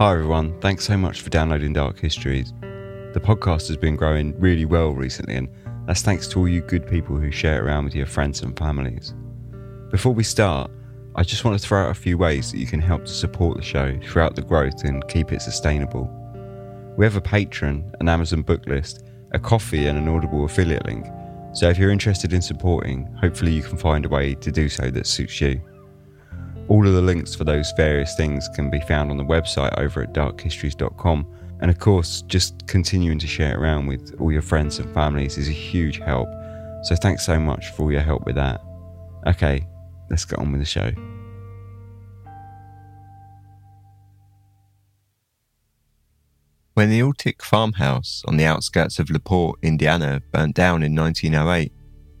Hi, everyone. Thanks so much for downloading Dark Histories. The podcast has been growing really well recently, and that's thanks to all you good people who share it around with your friends and families. Before we start, I just want to throw out a few ways that you can help to support the show throughout the growth and keep it sustainable. We have a Patreon, an Amazon book list, a Ko-fi, and an Audible affiliate link. So if you're interested in supporting, hopefully you can find a way to do so that suits you. All of the links for those various things can be found on the website over at darkhistories.com. And of course, just continuing to share it around with all your friends and families is a huge help. So thanks so much for all your help with that. Okay, let's get on with the show. When the Altic farmhouse on the outskirts of LaPorte, Indiana, burnt down in 1908,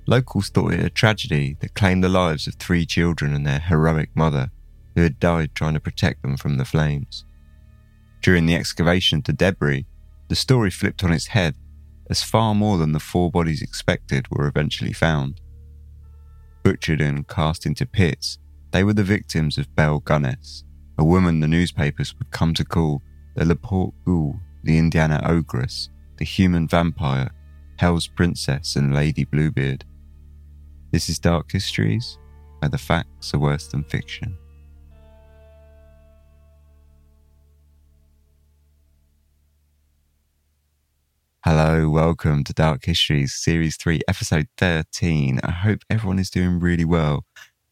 locals thought it a tragedy that claimed the lives of three children and their heroic mother, who had died trying to protect them from the flames. During the excavation of the debris, the story flipped on its head as far more than the four bodies expected were eventually found. Butchered and cast into pits, they were the victims of Belle Gunness, a woman the newspapers would come to call the LaPorte Ghoul, the Indiana Ogress, the human vampire, Hell's Princess, and Lady Bluebeard. This is Dark Histories, where the facts are worse than fiction. Hello, welcome to Dark Histories, Series 3, Episode 13. I hope everyone is doing really well.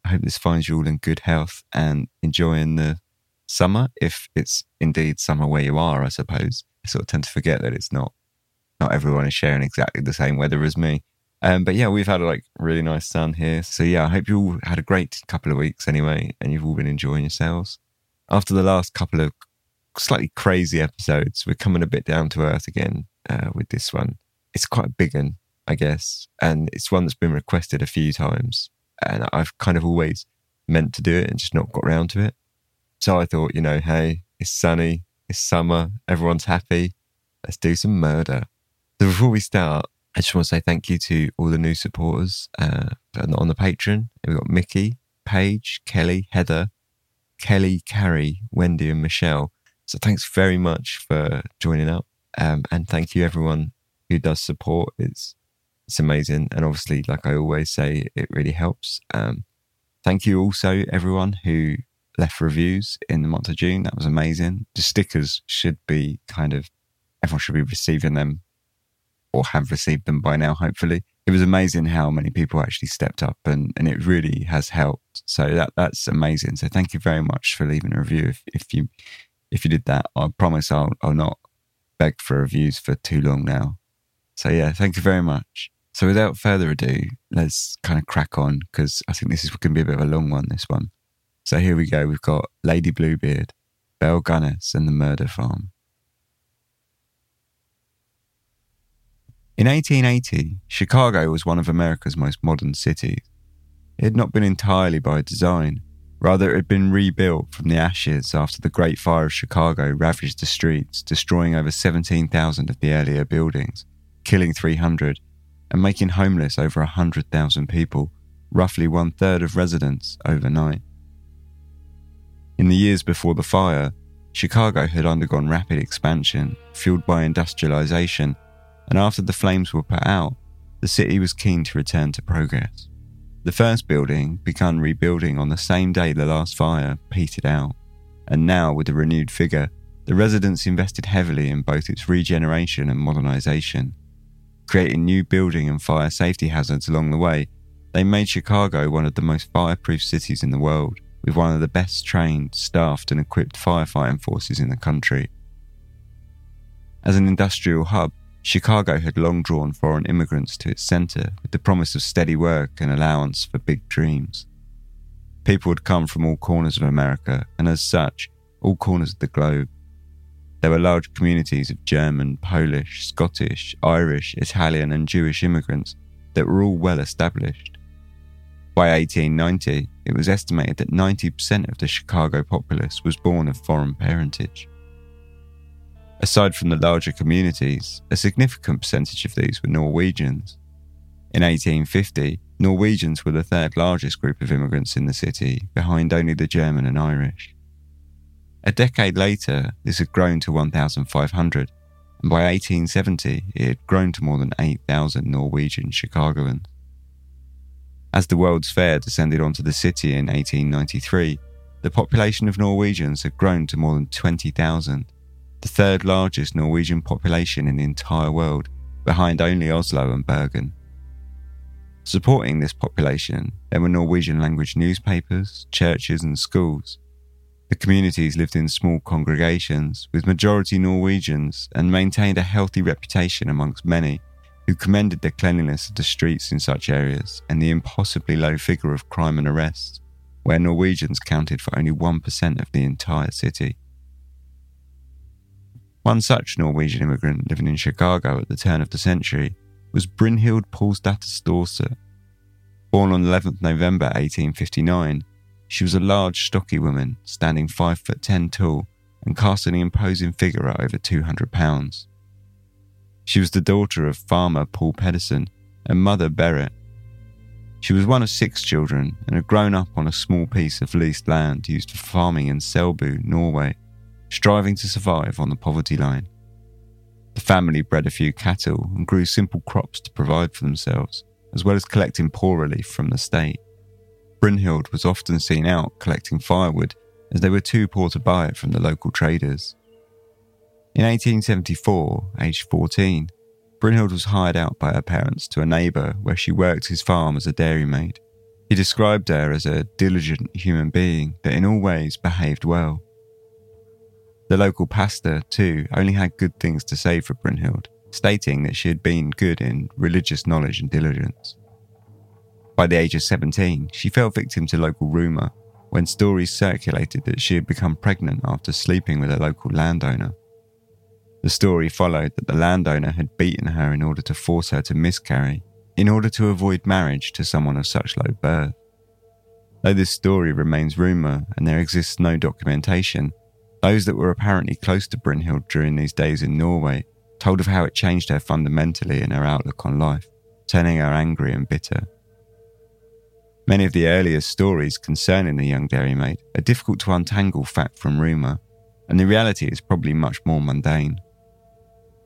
I hope this finds you all in good health and enjoying the summer, if it's indeed summer where you are, I suppose. I sort of tend to forget that it's not, not everyone is sharing exactly the same weather as me. Um, but yeah, we've had like really nice sun here. So yeah, I hope you all had a great couple of weeks anyway, and you've all been enjoying yourselves. After the last couple of slightly crazy episodes, we're coming a bit down to earth again uh, with this one. It's quite a big one, I guess, and it's one that's been requested a few times, and I've kind of always meant to do it and just not got around to it. So I thought, you know, hey, it's sunny, it's summer, everyone's happy, let's do some murder. So before we start, I just want to say thank you to all the new supporters uh, on the Patreon. We've got Mickey, Paige, Kelly, Heather, Kelly, Carrie, Wendy, and Michelle. So thanks very much for joining up. Um, and thank you everyone who does support. It's it's amazing, and obviously, like I always say, it really helps. Um, thank you also everyone who left reviews in the month of June. That was amazing. The stickers should be kind of everyone should be receiving them or have received them by now. Hopefully, it was amazing how many people actually stepped up, and and it really has helped. So that that's amazing. So thank you very much for leaving a review. If if you if you did that, I promise I'll I'll not begged for reviews for too long now. So yeah, thank you very much. So without further ado, let's kind of crack on because I think this is going to be a bit of a long one. This one. So here we go. We've got Lady Bluebeard, Belle Gunness, and the Murder Farm. In 1880, Chicago was one of America's most modern cities. It had not been entirely by design. Rather, it had been rebuilt from the ashes after the Great Fire of Chicago ravaged the streets, destroying over 17,000 of the earlier buildings, killing 300, and making homeless over 100,000 people, roughly one third of residents, overnight. In the years before the fire, Chicago had undergone rapid expansion, fueled by industrialization, and after the flames were put out, the city was keen to return to progress. The first building began rebuilding on the same day the last fire petered out, and now, with a renewed vigour, the residents invested heavily in both its regeneration and modernisation. Creating new building and fire safety hazards along the way, they made Chicago one of the most fireproof cities in the world, with one of the best trained, staffed, and equipped firefighting forces in the country. As an industrial hub, Chicago had long drawn foreign immigrants to its centre with the promise of steady work and allowance for big dreams. People had come from all corners of America, and as such, all corners of the globe. There were large communities of German, Polish, Scottish, Irish, Italian, and Jewish immigrants that were all well established. By 1890, it was estimated that 90% of the Chicago populace was born of foreign parentage. Aside from the larger communities, a significant percentage of these were Norwegians. In 1850, Norwegians were the third largest group of immigrants in the city, behind only the German and Irish. A decade later, this had grown to 1,500, and by 1870, it had grown to more than 8,000 Norwegian Chicagoans. As the World's Fair descended onto the city in 1893, the population of Norwegians had grown to more than 20,000, the third largest Norwegian population in the entire world, behind only Oslo and Bergen. Supporting this population, there were Norwegian language newspapers, churches, and schools. The communities lived in small congregations with majority Norwegians and maintained a healthy reputation amongst many who commended the cleanliness of the streets in such areas and the impossibly low figure of crime and arrests, where Norwegians counted for only 1% of the entire city. One such Norwegian immigrant living in Chicago at the turn of the century was Brynhild Paulsdatter. Born on 11th November 1859, she was a large, stocky woman, standing 5 foot 10 tall and casting an imposing figure at over 200 pounds. She was the daughter of farmer Paul Pedersen and mother Berit. She was one of six children and had grown up on a small piece of leased land used for farming in Selbu, Norway, striving to survive on the poverty line. The family bred a few cattle and grew simple crops to provide for themselves, as well as collecting poor relief from the state. Brynhild was often seen out collecting firewood as they were too poor to buy it from the local traders. In 1874, aged 14, Brynhild was hired out by her parents to a neighbour where she worked his farm as a dairymaid. He described her as a diligent human being that in all ways behaved well. The local pastor, too, only had good things to say for Brynhild, stating that she had been good in religious knowledge and diligence. By the age of 17, she fell victim to local rumour when stories circulated that she had become pregnant after sleeping with a local landowner. The story followed that the landowner had beaten her in order to force her to miscarry, in order to avoid marriage to someone of such low birth. Though this story remains rumour and there exists no documentation, those that were apparently close to Brynhild during these days in Norway told of how it changed her fundamentally in her outlook on life, turning her angry and bitter. Many of the earliest stories concerning the young dairymaid are difficult to untangle fact from rumour, and the reality is probably much more mundane.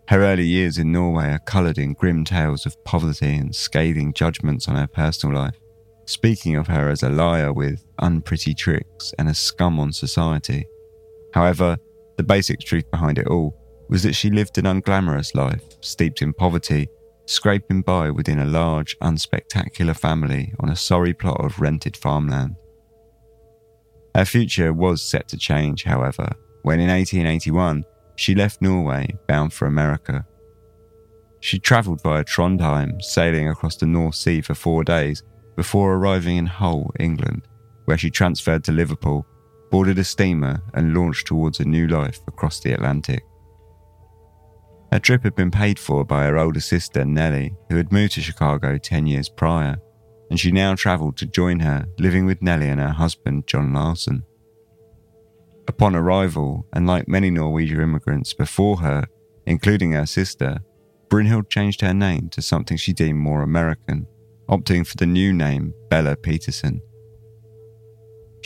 Her early years in Norway are coloured in grim tales of poverty and scathing judgments on her personal life, speaking of her as a liar with unpretty tricks and a scum on society. However, the basic truth behind it all was that she lived an unglamorous life, steeped in poverty, scraping by within a large, unspectacular family on a sorry plot of rented farmland. Her future was set to change, however, when in 1881 she left Norway bound for America. She travelled via Trondheim, sailing across the North Sea for four days before arriving in Hull, England, where she transferred to Liverpool, boarded a steamer, and launched towards a new life across the Atlantic. Her trip had been paid for by her older sister, Nellie, who had moved to Chicago 10 years prior, and she now travelled to join her, living with Nellie and her husband, John Larson. Upon arrival, and like many Norwegian immigrants before her, including her sister, Brynhild changed her name to something she deemed more American, opting for the new name Bella Peterson.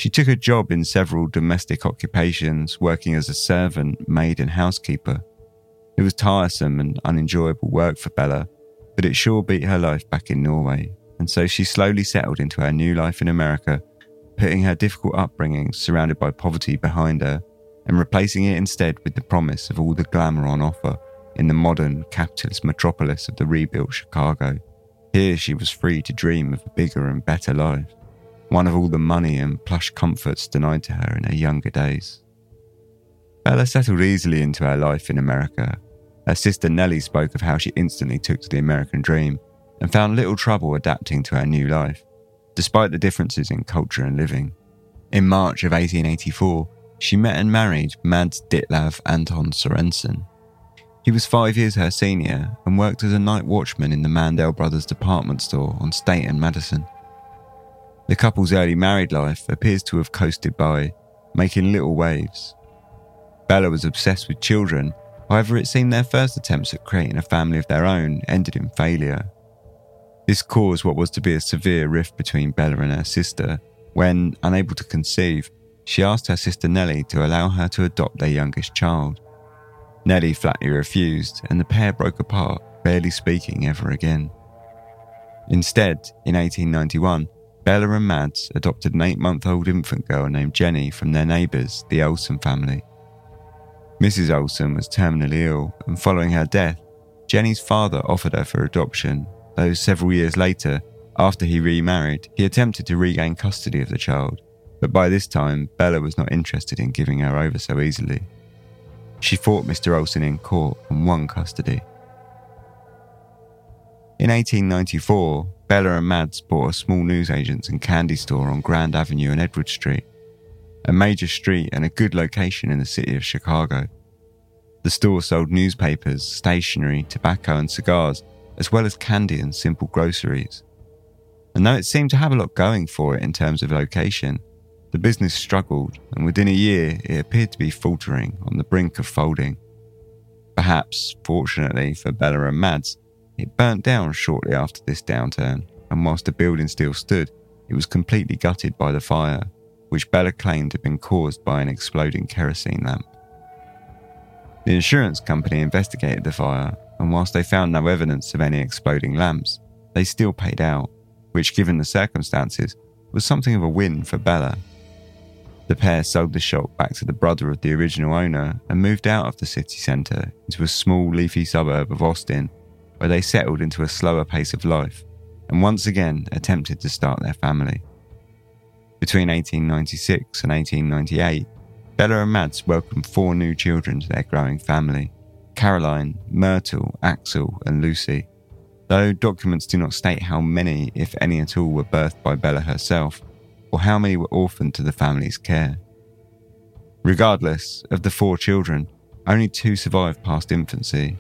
She took a job in several domestic occupations, working as a servant, maid, and housekeeper. It was tiresome and unenjoyable work for Bella, but it sure beat her life back in Norway, and so she slowly settled into her new life in America putting her difficult upbringing surrounded by poverty behind her and replacing it instead with the promise of all the glamour on offer in the modern capitalist metropolis of the rebuilt Chicago. Here she was free to dream of a bigger and better life, one of all the money and plush comforts denied to her in her younger days. Bella settled easily into her life in America. Her sister Nellie spoke of how she instantly took to the American dream and found little trouble adapting to her new life despite the differences in culture and living. In March of 1884, she met and married Mads Ditlav Anton Sorensen. He was five years her senior and worked as a night watchman in the Mandel Brothers department store on State and Madison. The couple's early married life appears to have coasted by, making little waves. Bella was obsessed with children, however, it seemed their first attempts at creating a family of their own ended in failure. This caused what was to be a severe rift between Bella and her sister when, unable to conceive, she asked her sister Nellie to allow her to adopt their youngest child. Nellie flatly refused, and the pair broke apart, barely speaking ever again. Instead, in 1891, Bella and Mads adopted an eight month old infant girl named Jenny from their neighbours, the Olsen family. Mrs. Olsen was terminally ill, and following her death, Jenny's father offered her for adoption, though several years later, after he remarried, he attempted to regain custody of the child, but by this time, Bella was not interested in giving her over so easily. She fought Mr. Olsen in court and won custody. In 1894, Bella and Mads bought a small newsagents and candy store on Grand Avenue and Edward Street, a major street and a good location in the city of Chicago. The store sold newspapers, stationery, tobacco, and cigars, as well as candy and simple groceries. And though it seemed to have a lot going for it in terms of location, the business struggled, and within a year it appeared to be faltering on the brink of folding. Perhaps, fortunately for Bella and Mads, it burnt down shortly after this downturn, and whilst the building still stood, it was completely gutted by the fire, which Bella claimed had been caused by an exploding kerosene lamp. The insurance company investigated the fire, and whilst they found no evidence of any exploding lamps, they still paid out, which, given the circumstances, was something of a win for Bella the pair sold the shop back to the brother of the original owner and moved out of the city centre into a small leafy suburb of Austin, where they settled into a slower pace of life and once again attempted to start their family. Between 1896 and 1898, Bella and Mads welcomed four new children to their growing family Caroline, Myrtle, Axel, and Lucy. Though documents do not state how many, if any at all, were birthed by Bella herself, or how many were orphaned to the family's care. Regardless of the four children, only two survived past infancy.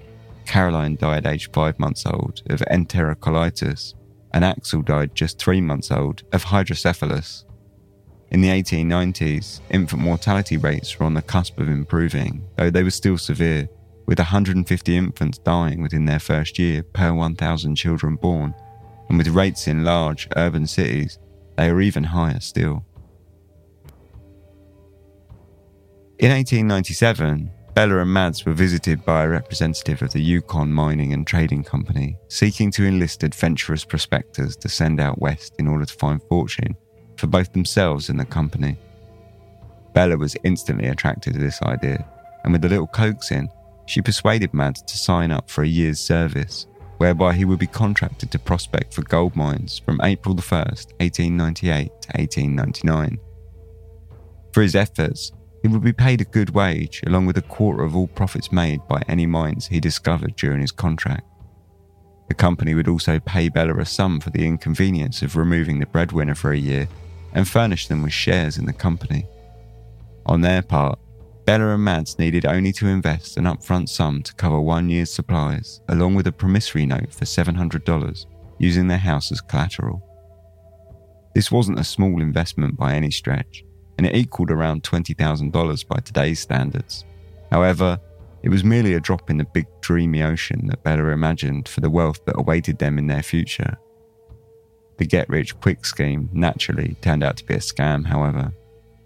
Caroline died aged five months old of enterocolitis, and Axel died just three months old of hydrocephalus. In the 1890s, infant mortality rates were on the cusp of improving, though they were still severe, with 150 infants dying within their first year per 1,000 children born, and with rates in large urban cities they are even higher still. In 1897, Bella and Mads were visited by a representative of the Yukon Mining and Trading Company, seeking to enlist adventurous prospectors to send out west in order to find fortune for both themselves and the company. Bella was instantly attracted to this idea, and with a little coaxing, she persuaded Mads to sign up for a year's service whereby he would be contracted to prospect for gold mines from April 1st, 1898 to 1899. For his efforts, he would be paid a good wage along with a quarter of all profits made by any mines he discovered during his contract. The company would also pay Bella a sum for the inconvenience of removing the breadwinner for a year and furnish them with shares in the company. On their part, Bella and Mads needed only to invest an upfront sum to cover one year's supplies, along with a promissory note for $700, using their house as collateral. This wasn't a small investment by any stretch, and it equaled around $20,000 by today's standards. However, it was merely a drop in the big dreamy ocean that Bella imagined for the wealth that awaited them in their future. The get rich quick scheme naturally turned out to be a scam, however,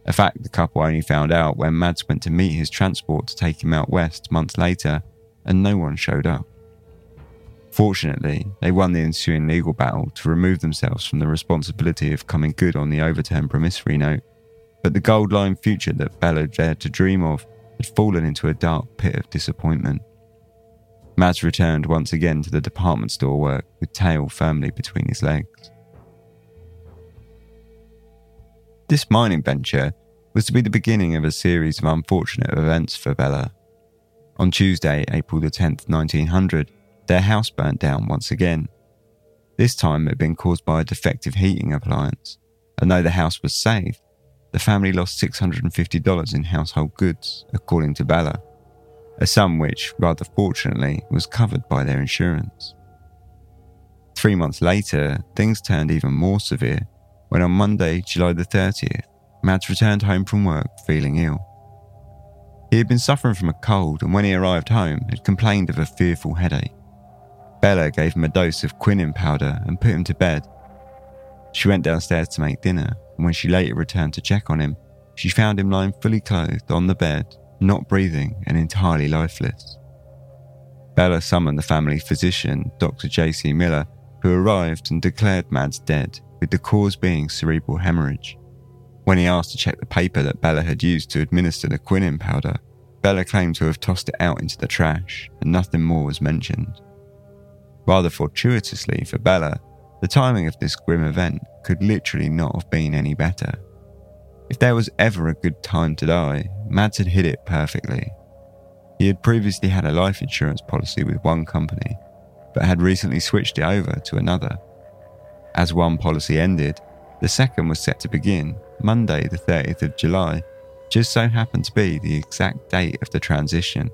a fact the couple only found out when Mads went to meet his transport to take him out west months later, and no one showed up. Fortunately, they won the ensuing legal battle to remove themselves from the responsibility of coming good on the overturned promissory note, but the gold line future that Bella dared to dream of had fallen into a dark pit of disappointment. Mads returned once again to the department store work with tail firmly between his legs. This mining venture was to be the beginning of a series of unfortunate events for Bella. On Tuesday, April the 10th, 1900, their house burnt down once again. This time it had been caused by a defective heating appliance, and though the house was saved, the family lost $650 in household goods, according to Bella, a sum which, rather fortunately, was covered by their insurance. Three months later, things turned even more severe when on Monday, July the 30th, Mads returned home from work feeling ill. He had been suffering from a cold and when he arrived home had complained of a fearful headache. Bella gave him a dose of quinine powder and put him to bed. She went downstairs to make dinner, and when she later returned to check on him, she found him lying fully clothed on the bed, not breathing and entirely lifeless. Bella summoned the family physician, Dr. J.C. Miller, who arrived and declared Mads dead, with the cause being cerebral hemorrhage. When he asked to check the paper that Bella had used to administer the quinine powder, Bella claimed to have tossed it out into the trash, and nothing more was mentioned. Rather fortuitously for Bella, the timing of this grim event could literally not have been any better. If there was ever a good time to die, Mads had hit it perfectly. He had previously had a life insurance policy with one company, but had recently switched it over to another. As one policy ended, the second was set to begin Monday, the 30th of July, just so happened to be the exact date of the transition,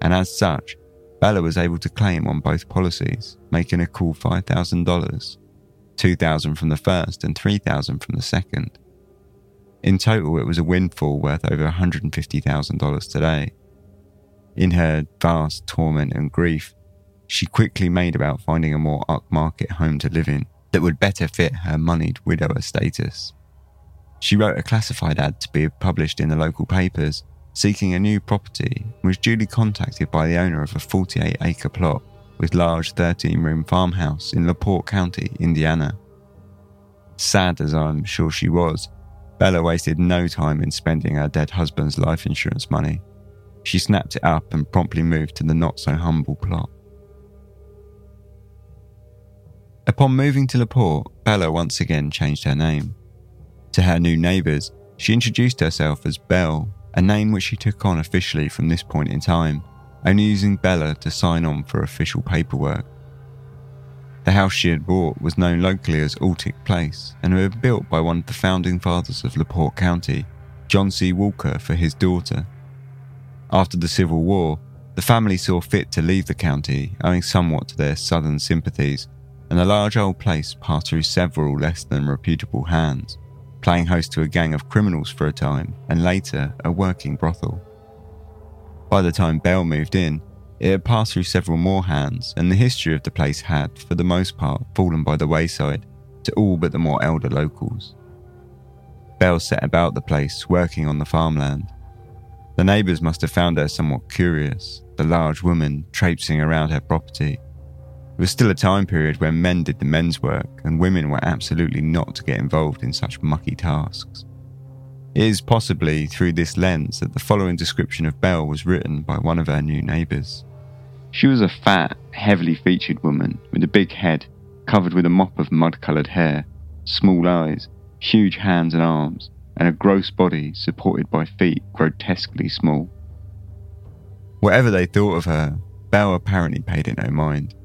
and as such, Bella was able to claim on both policies, making a cool $5,000, 2000 from the first and 3000 from the second. In total, it was a windfall worth over $150,000 today. In her vast torment and grief, she quickly made about finding a more upmarket home to live in that would better fit her moneyed widower status. She wrote a classified ad to be published in the local papers, seeking a new property, and was duly contacted by the owner of a 48 acre plot with large 13 room farmhouse in LaPorte County, Indiana. Sad as I'm sure she was, Bella wasted no time in spending her dead husband's life insurance money. She snapped it up and promptly moved to the not so humble plot. Upon moving to LaPorte, Bella once again changed her name. To her new neighbours, she introduced herself as Belle, a name which she took on officially from this point in time, only using Bella to sign on for official paperwork. The house she had bought was known locally as Altic Place and had been built by one of the founding fathers of LaPorte County, John C. Walker, for his daughter. After the Civil War, the family saw fit to leave the county, owing somewhat to their southern sympathies and the large old place passed through several less than reputable hands, playing host to a gang of criminals for a time and later a working brothel. By the time Belle moved in, it had passed through several more hands, and the history of the place had, for the most part, fallen by the wayside to all but the more elder locals. Belle set about the place, working on the farmland. The neighbours must have found her somewhat curious, the large woman traipsing around her property, it was still a time period when men did the men's work and women were absolutely not to get involved in such mucky tasks. It is possibly through this lens that the following description of Belle was written by one of her new neighbours. She was a fat, heavily featured woman with a big head covered with a mop of mud coloured hair, small eyes, huge hands and arms, and a gross body supported by feet grotesquely small. Whatever they thought of her, Belle apparently paid it no mind.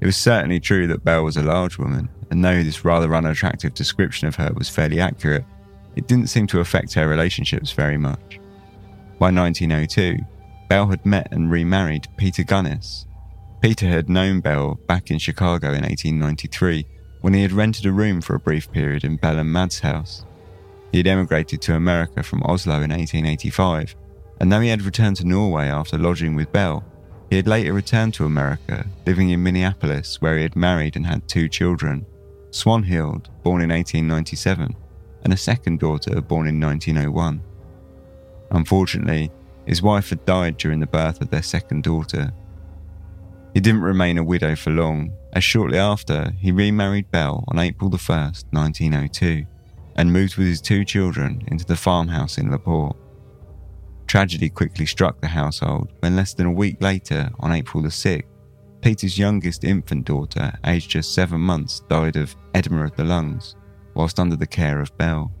It was certainly true that Belle was a large woman, and though this rather unattractive description of her was fairly accurate, it didn't seem to affect her relationships very much. By 1902, Belle had met and remarried Peter Gunness. Peter had known Belle back in Chicago in 1893 when he had rented a room for a brief period in Belle and Mads' house. He had emigrated to America from Oslo in 1885, and though he had returned to Norway after lodging with Belle, he had later returned to America, living in Minneapolis, where he had married and had two children Swanhild, born in 1897, and a second daughter born in 1901. Unfortunately, his wife had died during the birth of their second daughter. He didn't remain a widow for long, as shortly after he remarried Belle on April 1, 1902, and moved with his two children into the farmhouse in LaPorte. Tragedy quickly struck the household when less than a week later, on April the 6th, Peter's youngest infant daughter, aged just seven months, died of edema of the lungs whilst under the care of Belle.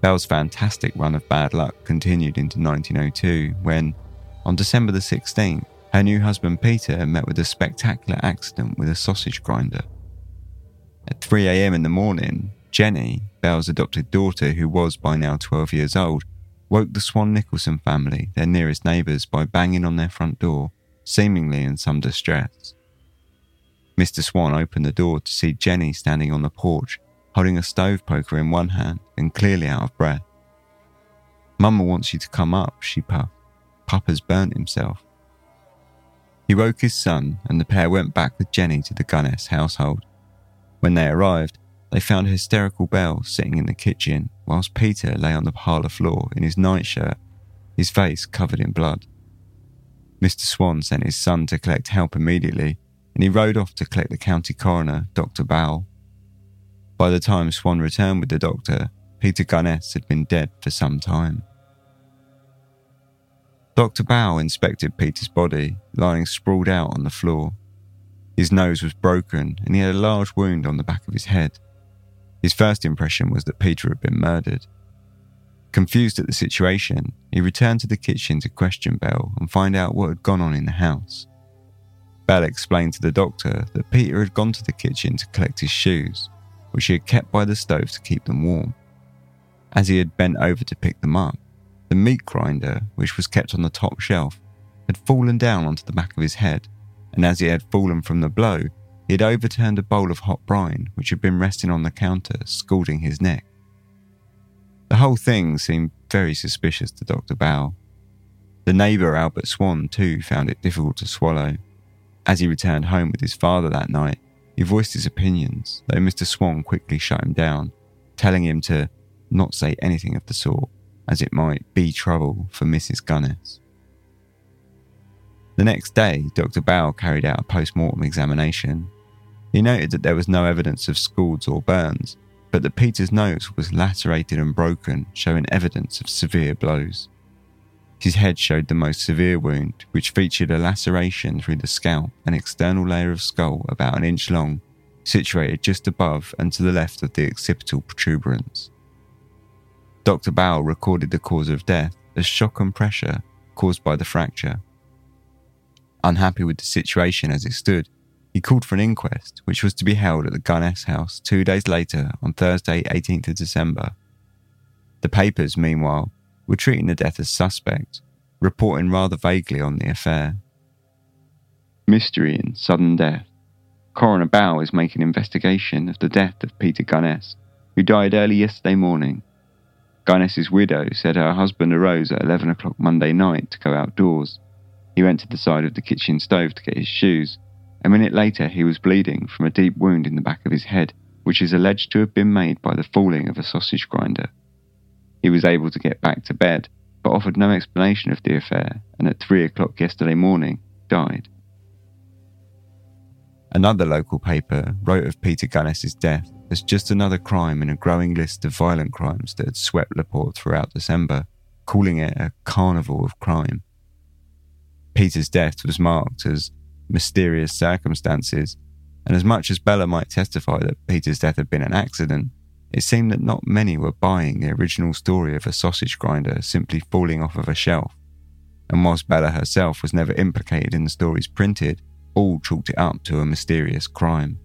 Belle's fantastic run of bad luck continued into 1902 when, on December the 16th, her new husband Peter met with a spectacular accident with a sausage grinder. At 3am in the morning, Jenny, Belle's adopted daughter, who was by now 12 years old, woke the Swan Nicholson family, their nearest neighbours, by banging on their front door, seemingly in some distress. Mr. Swan opened the door to see Jenny standing on the porch, holding a stove poker in one hand and clearly out of breath. Mama wants you to come up, she puffed. Papa's burnt himself. He woke his son, and the pair went back with Jenny to the Gunness household. When they arrived, they found a hysterical Belle sitting in the kitchen whilst Peter lay on the parlour floor in his nightshirt, his face covered in blood. Mr. Swan sent his son to collect help immediately, and he rode off to collect the county coroner, Dr. Bowell. By the time Swan returned with the doctor, Peter Gunness had been dead for some time. Dr. Bowell inspected Peter's body, lying sprawled out on the floor. His nose was broken and he had a large wound on the back of his head. His first impression was that Peter had been murdered. Confused at the situation, he returned to the kitchen to question Belle and find out what had gone on in the house. Belle explained to the doctor that Peter had gone to the kitchen to collect his shoes, which he had kept by the stove to keep them warm. As he had bent over to pick them up, the meat grinder, which was kept on the top shelf, had fallen down onto the back of his head, and as he had fallen from the blow, he had overturned a bowl of hot brine which had been resting on the counter, scalding his neck. The whole thing seemed very suspicious to Dr. Bow. The neighbour, Albert Swan, too, found it difficult to swallow. As he returned home with his father that night, he voiced his opinions, though Mr. Swan quickly shut him down, telling him to not say anything of the sort, as it might be trouble for Mrs. Gunness. The next day, Dr. Bow carried out a post mortem examination. He noted that there was no evidence of scalds or burns, but that Peter's nose was lacerated and broken, showing evidence of severe blows. His head showed the most severe wound, which featured a laceration through the scalp and external layer of skull about an inch long, situated just above and to the left of the occipital protuberance. Dr. Bowell recorded the cause of death as shock and pressure caused by the fracture. Unhappy with the situation as it stood, he called for an inquest, which was to be held at the Gunness house two days later on Thursday, 18th of December. The papers, meanwhile, were treating the death as suspect, reporting rather vaguely on the affair. Mystery and sudden death. Coroner Bow is making investigation of the death of Peter Gunness, who died early yesterday morning. Gunness's widow said her husband arose at 11 o'clock Monday night to go outdoors. He went to the side of the kitchen stove to get his shoes a minute later, he was bleeding from a deep wound in the back of his head, which is alleged to have been made by the falling of a sausage grinder. He was able to get back to bed, but offered no explanation of the affair, and at three o'clock yesterday morning, died. Another local paper wrote of Peter Gunness's death as just another crime in a growing list of violent crimes that had swept Laporte throughout December, calling it a carnival of crime. Peter's death was marked as mysterious circumstances, and as much as Bella might testify that Peter's death had been an accident, it seemed that not many were buying the original story of a sausage grinder simply falling off of a shelf. And whilst Bella herself was never implicated in the stories printed, all chalked it up to a mysterious crime.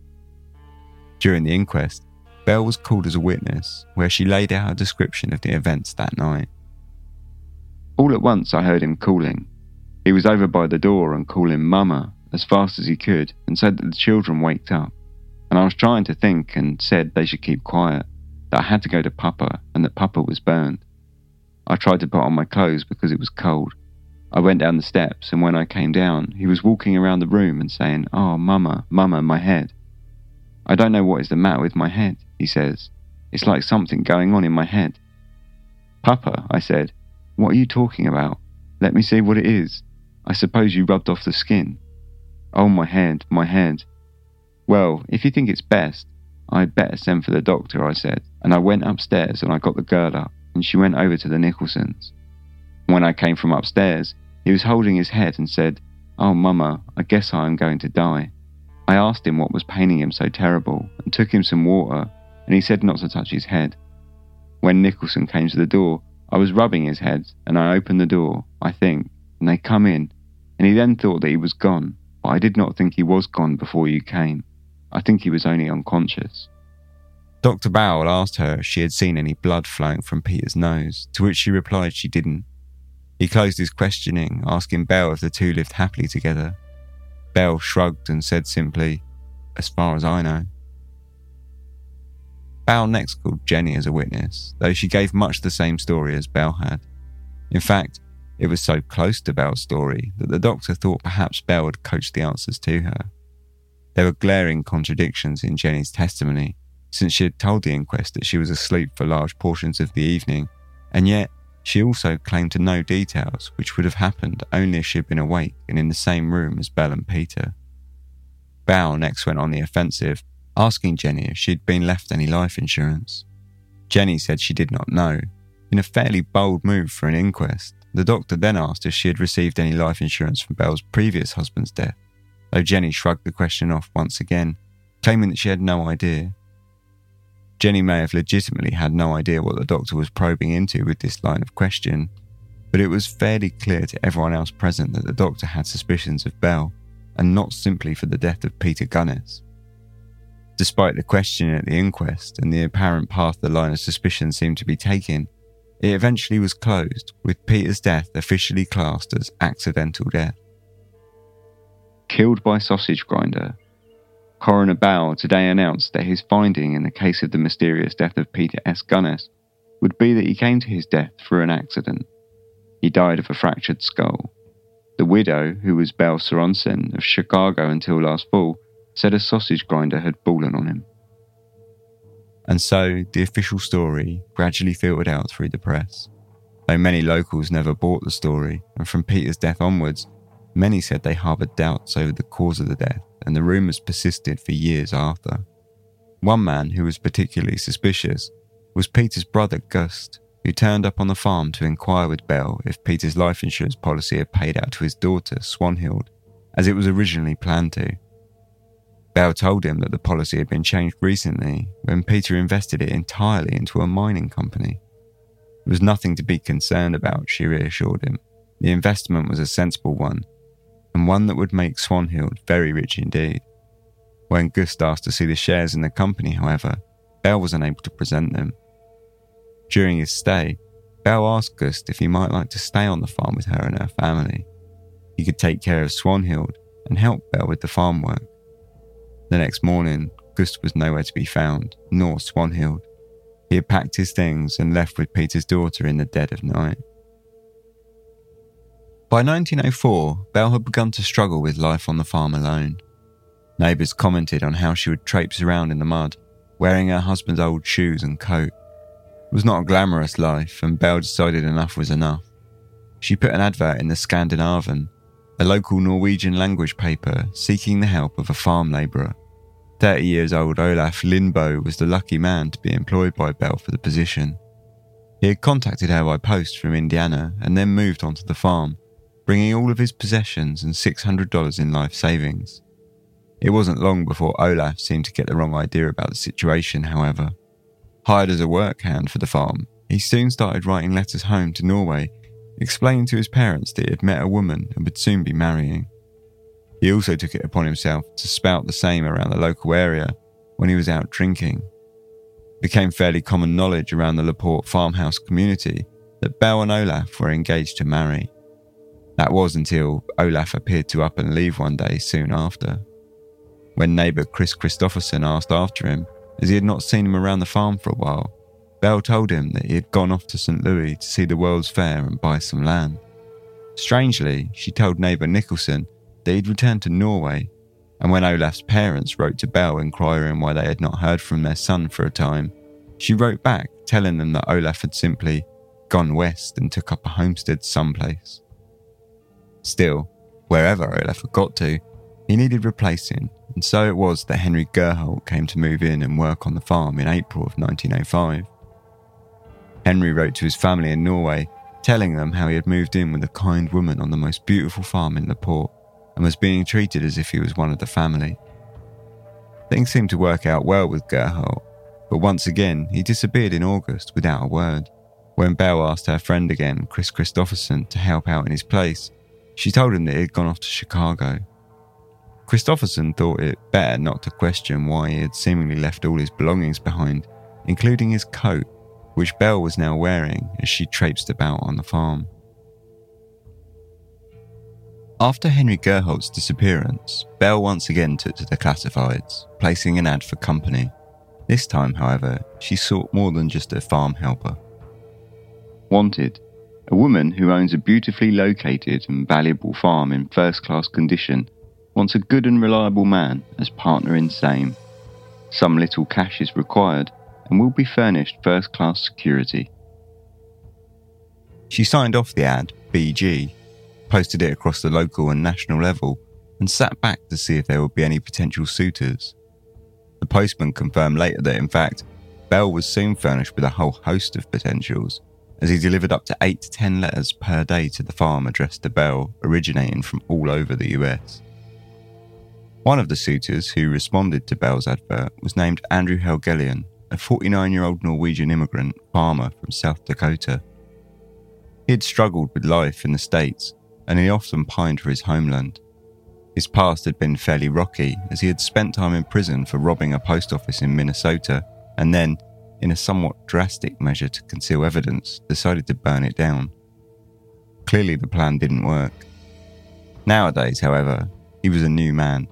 During the inquest, Belle was called as a witness, where she laid out a description of the events that night. All at once, I heard him calling. He was over by the door and calling Mama as fast as he could and said that the children waked up. And I was trying to think and said they should keep quiet, that I had to go to Papa and that Papa was burned. I tried to put on my clothes because it was cold. I went down the steps, and when I came down, he was walking around the room and saying, Oh, Mama, Mama, my head. I don't know what is the matter with my head, he says. It's like something going on in my head. Papa, I said, what are you talking about? Let me see what it is. I suppose you rubbed off the skin. Oh, my head, my head. Well, if you think it's best, I'd better send for the doctor, I said, and I went upstairs and I got the girl up, and she went over to the Nicholsons. When I came from upstairs, he was holding his head and said, Oh, Mama, I guess I am going to die. I asked him what was paining him so terrible and took him some water, and he said not to touch his head. When Nicholson came to the door, I was rubbing his head, and I opened the door, I think, and they come in, and he then thought that he was gone, but I did not think he was gone before you came. I think he was only unconscious. Dr. Bowell asked her if she had seen any blood flowing from Peter's nose, to which she replied she didn't. He closed his questioning, asking Belle if the two lived happily together. Belle shrugged and said simply, As far as I know. Belle next called Jenny as a witness, though she gave much the same story as Belle had. In fact, it was so close to Belle's story that the doctor thought perhaps Belle had coached the answers to her. There were glaring contradictions in Jenny's testimony, since she had told the inquest that she was asleep for large portions of the evening, and yet she also claimed to know details which would have happened only if she had been awake and in the same room as Belle and Peter. Belle next went on the offensive, asking Jenny if she had been left any life insurance. Jenny said she did not know. In a fairly bold move for an inquest, the doctor then asked if she had received any life insurance from Belle's previous husband's death, though Jenny shrugged the question off once again, claiming that she had no idea. Jenny may have legitimately had no idea what the doctor was probing into with this line of question, but it was fairly clear to everyone else present that the doctor had suspicions of Belle, and not simply for the death of Peter Gunness. Despite the questioning at the inquest and the apparent path the line of suspicion seemed to be taking, it eventually was closed, with Peter's death officially classed as accidental death. Killed by sausage grinder. Coroner Bell today announced that his finding in the case of the mysterious death of Peter S. Gunness would be that he came to his death through an accident. He died of a fractured skull. The widow, who was Belle Sorensen of Chicago until last fall, said a sausage grinder had fallen on him. And so the official story gradually filtered out through the press. Though many locals never bought the story, and from Peter's death onwards, many said they harboured doubts over the cause of the death, and the rumours persisted for years after. One man who was particularly suspicious was Peter's brother Gust, who turned up on the farm to inquire with Belle if Peter's life insurance policy had paid out to his daughter, Swanhild, as it was originally planned to. Belle told him that the policy had been changed recently when Peter invested it entirely into a mining company. There was nothing to be concerned about, she reassured him. The investment was a sensible one, and one that would make Swanhild very rich indeed. When Gust asked to see the shares in the company, however, Belle was unable to present them. During his stay, Belle asked Gust if he might like to stay on the farm with her and her family. He could take care of Swanhild and help Belle with the farm work. The next morning, Gust was nowhere to be found, nor Swanhild. He had packed his things and left with Peter's daughter in the dead of night. By 1904, Belle had begun to struggle with life on the farm alone. Neighbours commented on how she would traipse around in the mud, wearing her husband's old shoes and coat. It was not a glamorous life, and Belle decided enough was enough. She put an advert in the Scandinavian, a local Norwegian language paper seeking the help of a farm labourer. 30 years old Olaf Lindboe was the lucky man to be employed by Belle for the position. He had contacted her by post from Indiana and then moved onto the farm, bringing all of his possessions and $600 in life savings. It wasn't long before Olaf seemed to get the wrong idea about the situation, however. Hired as a work hand for the farm, he soon started writing letters home to Norway explaining to his parents that he had met a woman and would soon be marrying. He also took it upon himself to spout the same around the local area when he was out drinking. It became fairly common knowledge around the Laporte farmhouse community that Belle and Olaf were engaged to marry. That was until Olaf appeared to up and leave one day soon after. When neighbour Chris Christopherson asked after him, as he had not seen him around the farm for a while, Belle told him that he had gone off to St. Louis to see the World's Fair and buy some land. Strangely, she told neighbour Nicholson that he'd returned to Norway, and when Olaf's parents wrote to Belle inquiring why they had not heard from their son for a time, she wrote back telling them that Olaf had simply gone west and took up a homestead someplace. Still, wherever Olaf had got to, he needed replacing, and so it was that Henry Gurholt came to move in and work on the farm in April of 1905. Henry wrote to his family in Norway, telling them how he had moved in with a kind woman on the most beautiful farm in Laporte and was being treated as if he was one of the family. Things seemed to work out well with Gurholt, but once again he disappeared in August without a word. When Belle asked her friend again, Chris Christopherson, to help out in his place, she told him that he had gone off to Chicago. Christofferson thought it better not to question why he had seemingly left all his belongings behind, including his coat, which Belle was now wearing as she traipsed about on the farm. After Henry Gurholt's disappearance, Belle once again took to the classifieds, placing an ad for company. This time, however, she sought more than just a farm helper. Wanted a woman who owns a beautifully located and valuable farm in first class condition wants a good and reliable man as partner in same. some little cash is required and will be furnished first class security. She signed off the ad, BG, posted it across the local and national level, and sat back to see if there would be any potential suitors. The postman confirmed later that, in fact, Belle was soon furnished with a whole host of potentials, as he delivered up to 8 to 10 letters per day to the farm addressed to Belle, originating from all over the US. One of the suitors who responded to Belle's advert was named Andrew Helgelien, a 49 year old Norwegian immigrant farmer from South Dakota. He had struggled with life in the States and he often pined for his homeland. His past had been fairly rocky as he had spent time in prison for robbing a post office in Minnesota and then, in a somewhat drastic measure to conceal evidence, decided to burn it down. Clearly, the plan didn't work. Nowadays, however, he was a new man.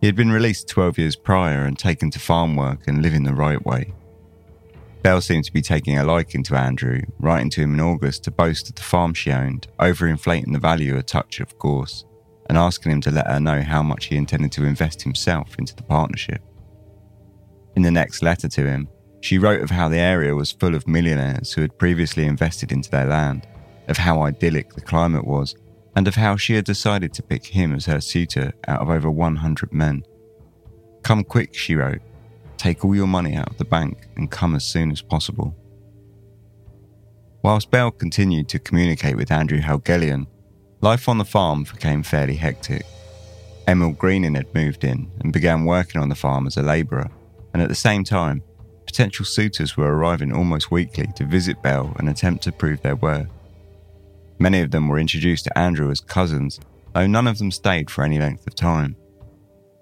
He had been released 12 years prior and taken to farm work and living the right way. Belle seemed to be taking a liking to Andrew, writing to him in August to boast of the farm she owned, overinflating the value a touch, of course, and asking him to let her know how much he intended to invest himself into the partnership. In the next letter to him, she wrote of how the area was full of millionaires who had previously invested into their land, of how idyllic the climate was, and of how she had decided to pick him as her suitor out of over 100 men. Come quick, she wrote. Take all your money out of the bank and come as soon as possible. Whilst Belle continued to communicate with Andrew Helgelien, life on the farm became fairly hectic. Emil Greening had moved in and began working on the farm as a labourer, and at the same time, potential suitors were arriving almost weekly to visit Belle and attempt to prove their worth. Many of them were introduced to Andrew as cousins, though none of them stayed for any length of time.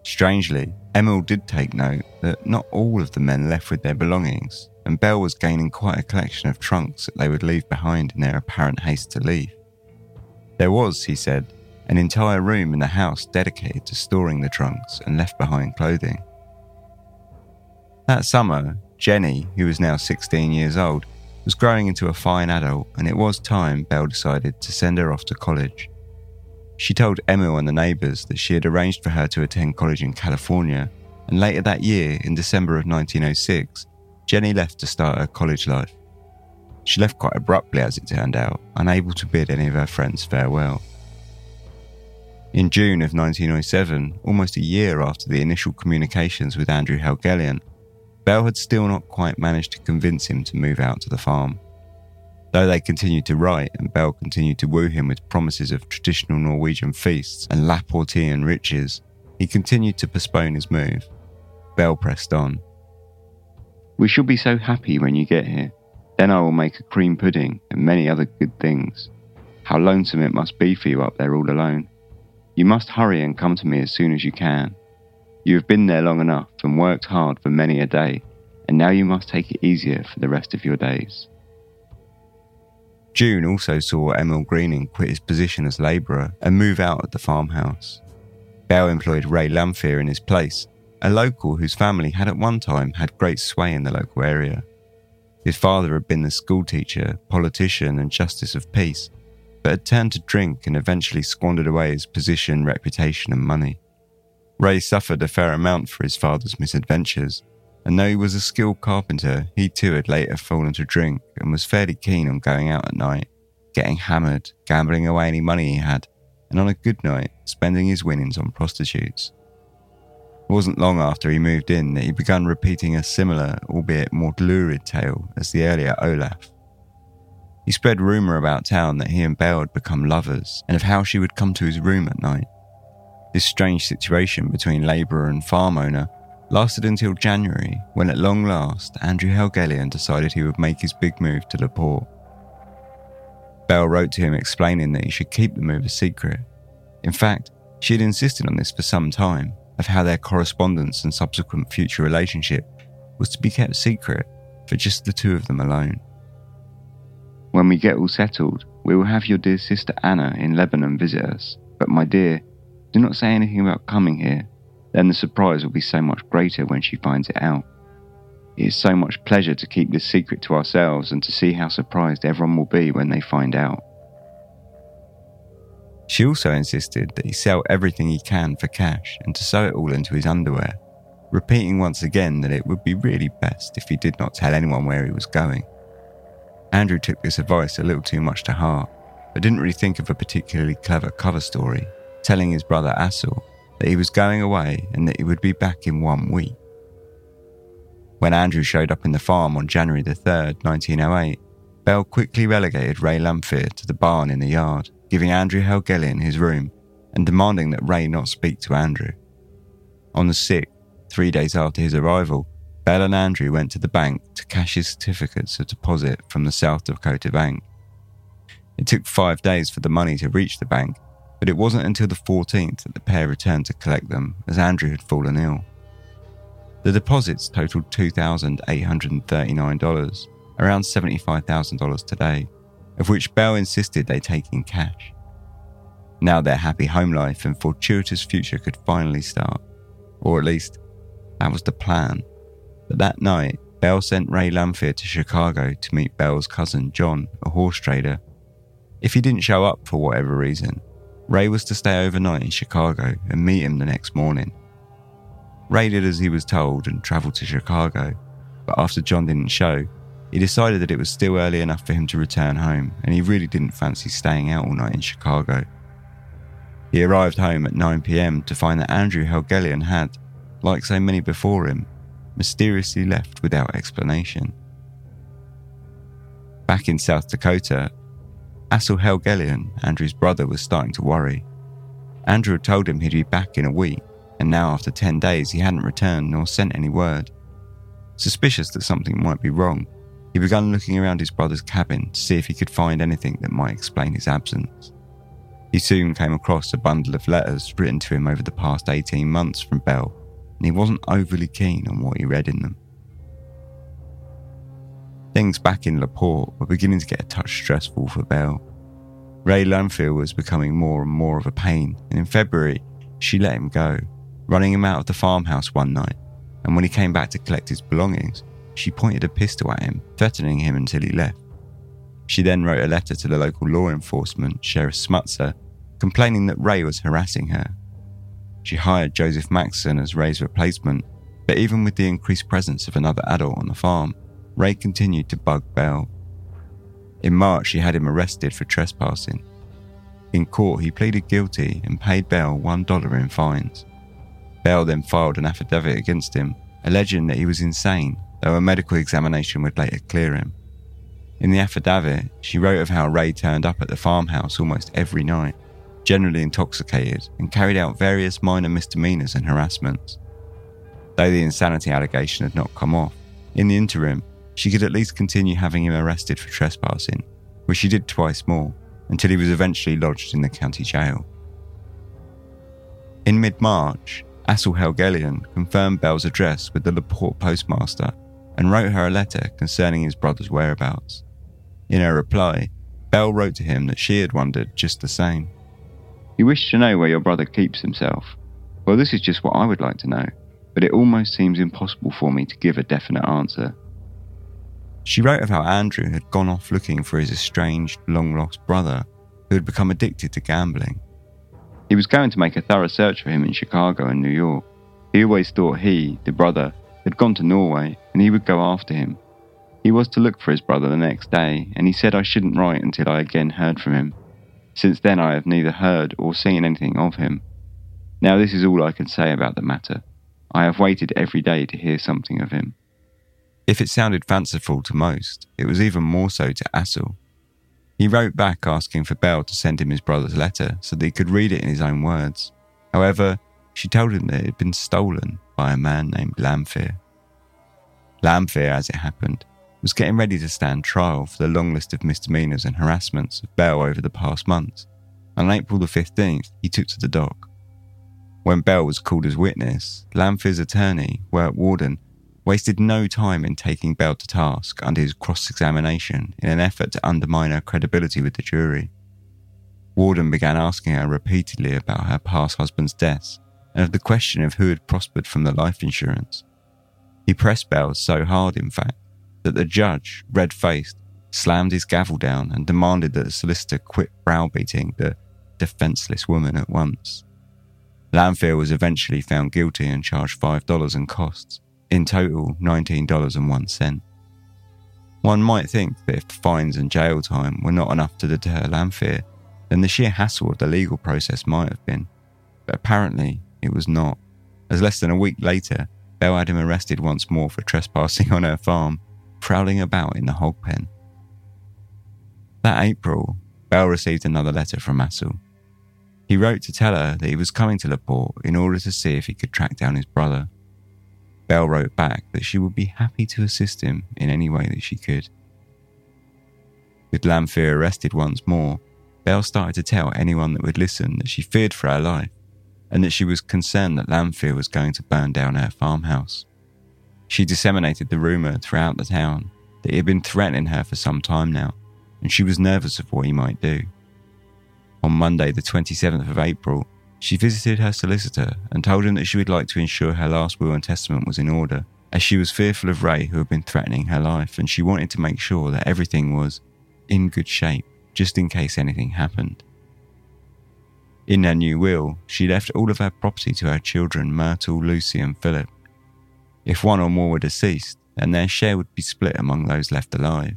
Strangely, Emil did take note that not all of the men left with their belongings, and Belle was gaining quite a collection of trunks that they would leave behind in their apparent haste to leave. There was, he said, an entire room in the house dedicated to storing the trunks and left behind clothing. That summer, Jenny, who was now 16 years old, was growing into a fine adult, and it was time Belle decided to send her off to college. She told Emil and the neighbours that she had arranged for her to attend college in California, and later that year, in December of 1906, Jenny left to start her college life. She left quite abruptly, as it turned out, unable to bid any of her friends farewell. In June of 1907, almost a year after the initial communications with Andrew Helgelien, Belle had still not quite managed to convince him to move out to the farm. Though they continued to write and Belle continued to woo him with promises of traditional Norwegian feasts and Laportian riches, he continued to postpone his move. Belle pressed on. We shall be so happy when you get here. Then I will make a cream pudding and many other good things. How lonesome it must be for you up there all alone. You must hurry and come to me as soon as you can. You have been there long enough and worked hard for many a day, and now you must take it easier for the rest of your days. June also saw Emil Greening quit his position as labourer and move out of the farmhouse. Belle employed Ray Lamphere in his place, a local whose family had at one time had great sway in the local area. His father had been the schoolteacher, politician, and justice of peace, but had turned to drink and eventually squandered away his position, reputation, and money. Ray suffered a fair amount for his father's misadventures, and though he was a skilled carpenter, he too had later fallen to drink and was fairly keen on going out at night, getting hammered, gambling away any money he had, and on a good night, spending his winnings on prostitutes. It wasn't long after he moved in that he began repeating a similar, albeit more lurid tale as the earlier Olaf. He spread rumour about town that he and Belle had become lovers and of how she would come to his room at night. This strange situation between labourer and farm owner lasted until January, when at long last Andrew Helgelien decided he would make his big move to Laporte. Belle wrote to him explaining that he should keep the move a secret. In fact, she had insisted on this for some time, of how their correspondence and subsequent future relationship was to be kept secret for just the two of them alone. When we get all settled, we will have your dear sister Anna in Lebanon visit us, but my dear, do not say anything about coming here, then the surprise will be so much greater when she finds it out. It is so much pleasure to keep this secret to ourselves and to see how surprised everyone will be when they find out. She also insisted that he sell everything he can for cash and to sew it all into his underwear. repeating once again that it would be really best if he did not tell anyone where he was going. Andrew took this advice a little too much to heart, but didn't really think of a particularly clever cover story, telling his brother Assel that he was going away and that he would be back in one week. When Andrew showed up in the farm on January the 3rd, 1908, Belle quickly relegated Ray Lamphere to the barn in the yard, giving Andrew Helgelien his room and demanding that Ray not speak to Andrew. On the 6th, three days after his arrival, Belle and Andrew went to the bank to cash his certificates of deposit from the South Dakota Bank. It took five days for the money to reach the bank, but it wasn't until the 14th that the pair returned to collect them as Andrew had fallen ill. The deposits totaled $2,839, around $75,000 today, of which Belle insisted they take in cash. Now their happy home life and fortuitous future could finally start, or at least that was the plan. But that night, Belle sent Ray Lamphere to Chicago to meet Belle's cousin John, a horse trader. If he didn't show up for whatever reason, Ray was to stay overnight in Chicago and meet him the next morning. Ray did as he was told and travelled to Chicago, but after John didn't show, he decided that it was still early enough for him to return home and he really didn't fancy staying out all night in Chicago. He arrived home at 9pm to find that Andrew Helgelien had, like so many before him, mysteriously left without explanation. Back in South Dakota, Assel Helgelien, Andrew's brother, was starting to worry. Andrew had told him he'd be back in a week, and now after 10 days he hadn't returned nor sent any word. Suspicious that something might be wrong, he began looking around his brother's cabin to see if he could find anything that might explain his absence. He soon came across a bundle of letters written to him over the past 18 months from Belle and he wasn't overly keen on what he read in them. Things back in LaPorte were beginning to get a touch stressful for Belle. Ray Lamphere was becoming more and more of a pain, and in February, she let him go, running him out of the farmhouse one night. And when he came back to collect his belongings, she pointed a pistol at him, threatening him until he left. She then wrote a letter to the local law enforcement, Sheriff Smutzer, complaining that Ray was harassing her she hired Joseph Maxson as Ray's replacement, but even with the increased presence of another adult on the farm, Ray continued to bug Belle. In March, she had him arrested for trespassing. In court, he pleaded guilty and paid Belle $1 in fines. Belle then filed an affidavit against him, alleging that he was insane, though a medical examination would later clear him. In the affidavit, she wrote of how Ray turned up at the farmhouse almost every night generally intoxicated, and carried out various minor misdemeanors and harassments. Though the insanity allegation had not come off, in the interim, she could at least continue having him arrested for trespassing, which she did twice more, until he was eventually lodged in the county jail. In mid March, Assel Helgelien confirmed Belle's address with the LaPorte postmaster and wrote her a letter concerning his brother's whereabouts. In her reply, Belle wrote to him that she had wondered just the same. You wish to know where your brother keeps himself. Well, this is just what I would like to know, but it almost seems impossible for me to give a definite answer. She wrote of how Andrew had gone off looking for his estranged, long lost brother who had become addicted to gambling. He was going to make a thorough search for him in Chicago and New York. He always thought he, the brother, had gone to Norway and he would go after him. He was to look for his brother the next day, and he said I shouldn't write until I again heard from him. Since then, I have neither heard or seen anything of him. Now, this is all I can say about the matter. I have waited every day to hear something of him. If it sounded fanciful to most, it was even more so to Assel. He wrote back asking for Belle to send him his brother's letter so that he could read it in his own words. However, she told him that it had been stolen by a man named Lamphere. Lamphere, as it happened, was getting ready to stand trial for the long list of misdemeanours and harassments of Belle over the past months. On April the 15th, he took to the dock. When Belle was called as witness, Lamphere's attorney, Wirt Worden, wasted no time in taking Belle to task under his cross examination in an effort to undermine her credibility with the jury. Worden began asking her repeatedly about her past husband's deaths and of the question of who had prospered from the life insurance. He pressed Belle so hard, in fact, that the judge, red faced, slammed his gavel down and demanded that the solicitor quit browbeating the defenceless woman at once. Lamphere was eventually found guilty and charged $5 in costs, in total $19.01. One might think that if fines and jail time were not enough to deter Lamphere, then the sheer hassle of the legal process might have been. But apparently, it was not, as less than a week later, Belle had him arrested once more for trespassing on her farm, prowling about in the hog pen. That April, Belle received another letter from Assel. He wrote to tell her that he was coming to Laporte in order to see if he could track down his brother. Belle wrote back that she would be happy to assist him in any way that she could. With Lamphere arrested once more, Belle started to tell anyone that would listen that she feared for her life and that she was concerned that Lamphere was going to burn down her farmhouse. She disseminated the rumour throughout the town that he had been threatening her for some time now, and she was nervous of what he might do. On Monday, the 27th of April, she visited her solicitor and told him that she would like to ensure her last will and testament was in order, as she was fearful of Ray, who had been threatening her life, and she wanted to make sure that everything was in good shape, just in case anything happened. In her new will, she left all of her property to her children, Myrtle, Lucy, and Philip. If one or more were deceased, then their share would be split among those left alive.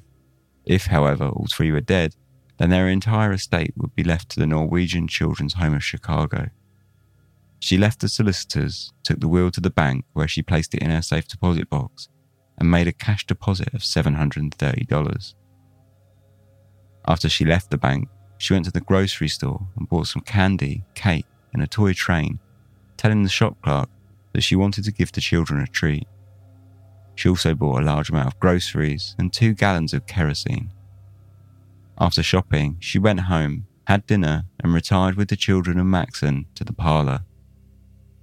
If, however, all three were dead, then their entire estate would be left to the Norwegian Children's Home of Chicago. She left the solicitors, took the will to the bank where she placed it in her safe deposit box, and made a cash deposit of $730. After she left the bank, she went to the grocery store and bought some candy, cake, and a toy train, telling the shop clerk that she wanted to give the children a treat. She also bought a large amount of groceries and two gallons of kerosene. After shopping, she went home, had dinner, and retired with the children and Maxson to the parlour.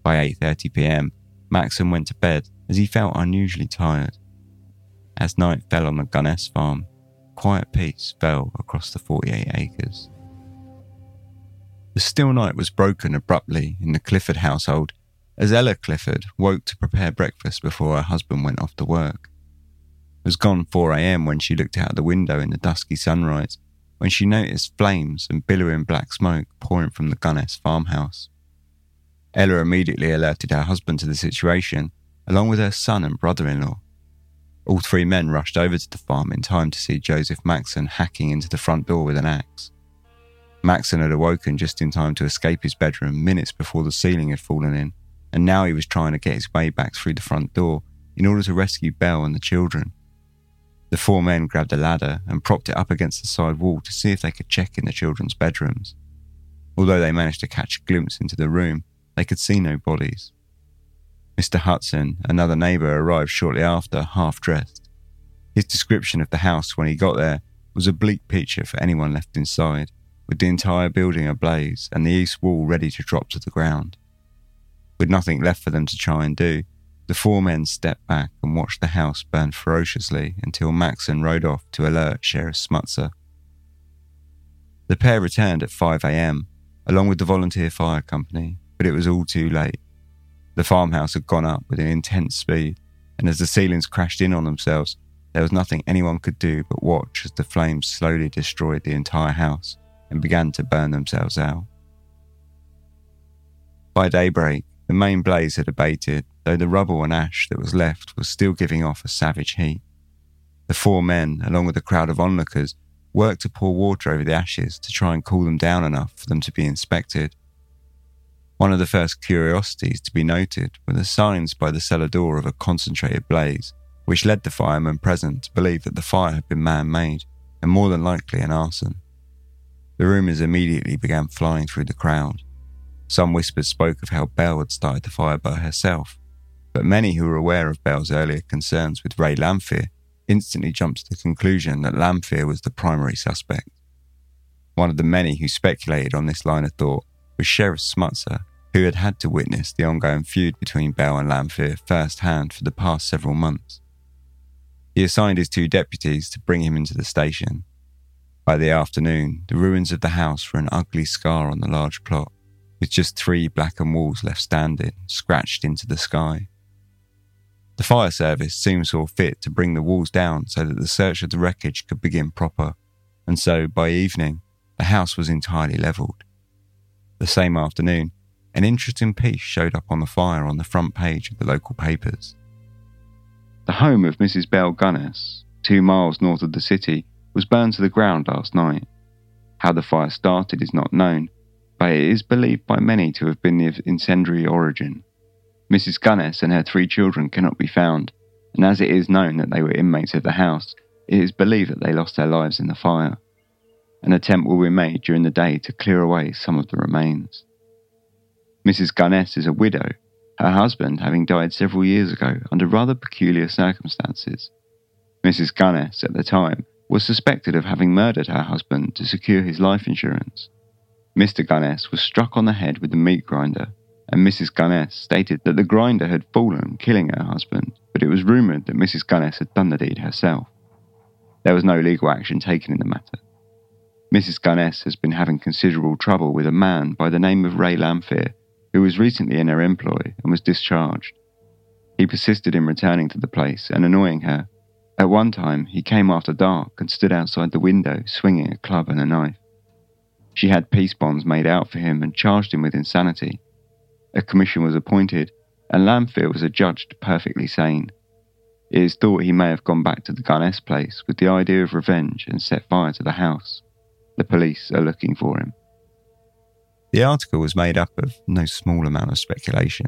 By 8:30 p.m., Maxson went to bed as he felt unusually tired. As night fell on the Gunness farm, quiet peace fell across the 48 acres. The still night was broken abruptly in the Clifford household as Ella Clifford woke to prepare breakfast before her husband went off to work. It was gone 4 a.m. when she looked out of the window in the dusky sunrise, when she noticed flames and billowing black smoke pouring from the Gunness farmhouse. Ella immediately alerted her husband to the situation, along with her son and brother in law. All three men rushed over to the farm in time to see Joseph Maxson hacking into the front door with an axe. Maxson had awoken just in time to escape his bedroom minutes before the ceiling had fallen in, and now he was trying to get his way back through the front door in order to rescue Belle and the children. The four men grabbed a ladder and propped it up against the side wall to see if they could check in the children's bedrooms. Although they managed to catch a glimpse into the room, they could see no bodies. Mr. Hudson, another neighbour, arrived shortly after, half dressed. His description of the house when he got there was a bleak picture for anyone left inside, with the entire building ablaze and the east wall ready to drop to the ground. With nothing left for them to try and do, the four men stepped back and watched the house burn ferociously until Maxson rode off to alert Sheriff Smutzer. The pair returned at 5 a.m., along with the volunteer fire company, but it was all too late. The farmhouse had gone up with an intense speed, and as the ceilings crashed in on themselves, there was nothing anyone could do but watch as the flames slowly destroyed the entire house and began to burn themselves out. By daybreak, the main blaze had abated, though the rubble and ash that was left was still giving off a savage heat. The four men, along with a crowd of onlookers, worked to pour water over the ashes to try and cool them down enough for them to be inspected. One of the first curiosities to be noted were the signs by the cellar door of a concentrated blaze, which led the firemen present to believe that the fire had been man made and more than likely an arson. The rumours immediately began flying through the crowd. Some whispers spoke of how Belle had started the fire by herself, but many who were aware of Belle's earlier concerns with Ray Lamphere instantly jumped to the conclusion that Lamphere was the primary suspect. One of the many who speculated on this line of thought was Sheriff Smutzer, who had had to witness the ongoing feud between Belle and Lamphere firsthand for the past several months. He assigned his two deputies to bring him into the station. By the afternoon, the ruins of the house were an ugly scar on the large plot, with just three blackened walls left standing, scratched into the sky. The fire service soon saw fit to bring the walls down so that the search of the wreckage could begin proper, and so by evening, the house was entirely levelled. The same afternoon, an interesting piece showed up on the fire on the front page of the local papers. The home of Mrs. Belle Gunness, two miles north of the city, was burned to the ground last night. How the fire started is not known, but it is believed by many to have been of incendiary origin. Mrs. Gunness and her three children cannot be found, and as it is known that they were inmates of the house, it is believed that they lost their lives in the fire. An attempt will be made during the day to clear away some of the remains. Mrs. Gunness is a widow, her husband having died several years ago under rather peculiar circumstances. Mrs. Gunness, at the time, was suspected of having murdered her husband to secure his life insurance. Mr. Gunness was struck on the head with a meat grinder, and Mrs. Gunness stated that the grinder had fallen, killing her husband, but it was rumoured that Mrs. Gunness had done the deed herself. There was no legal action taken in the matter. Mrs. Gunness has been having considerable trouble with a man by the name of Ray Lamphere, who was recently in her employ and was discharged. He persisted in returning to the place and annoying her. At one time, he came after dark and stood outside the window swinging a club and a knife. She had peace bonds made out for him and charged him with insanity. A commission was appointed, and Lamphere was adjudged perfectly sane. It is thought he may have gone back to the Gunness place with the idea of revenge and set fire to the house. The police are looking for him. The article was made up of no small amount of speculation,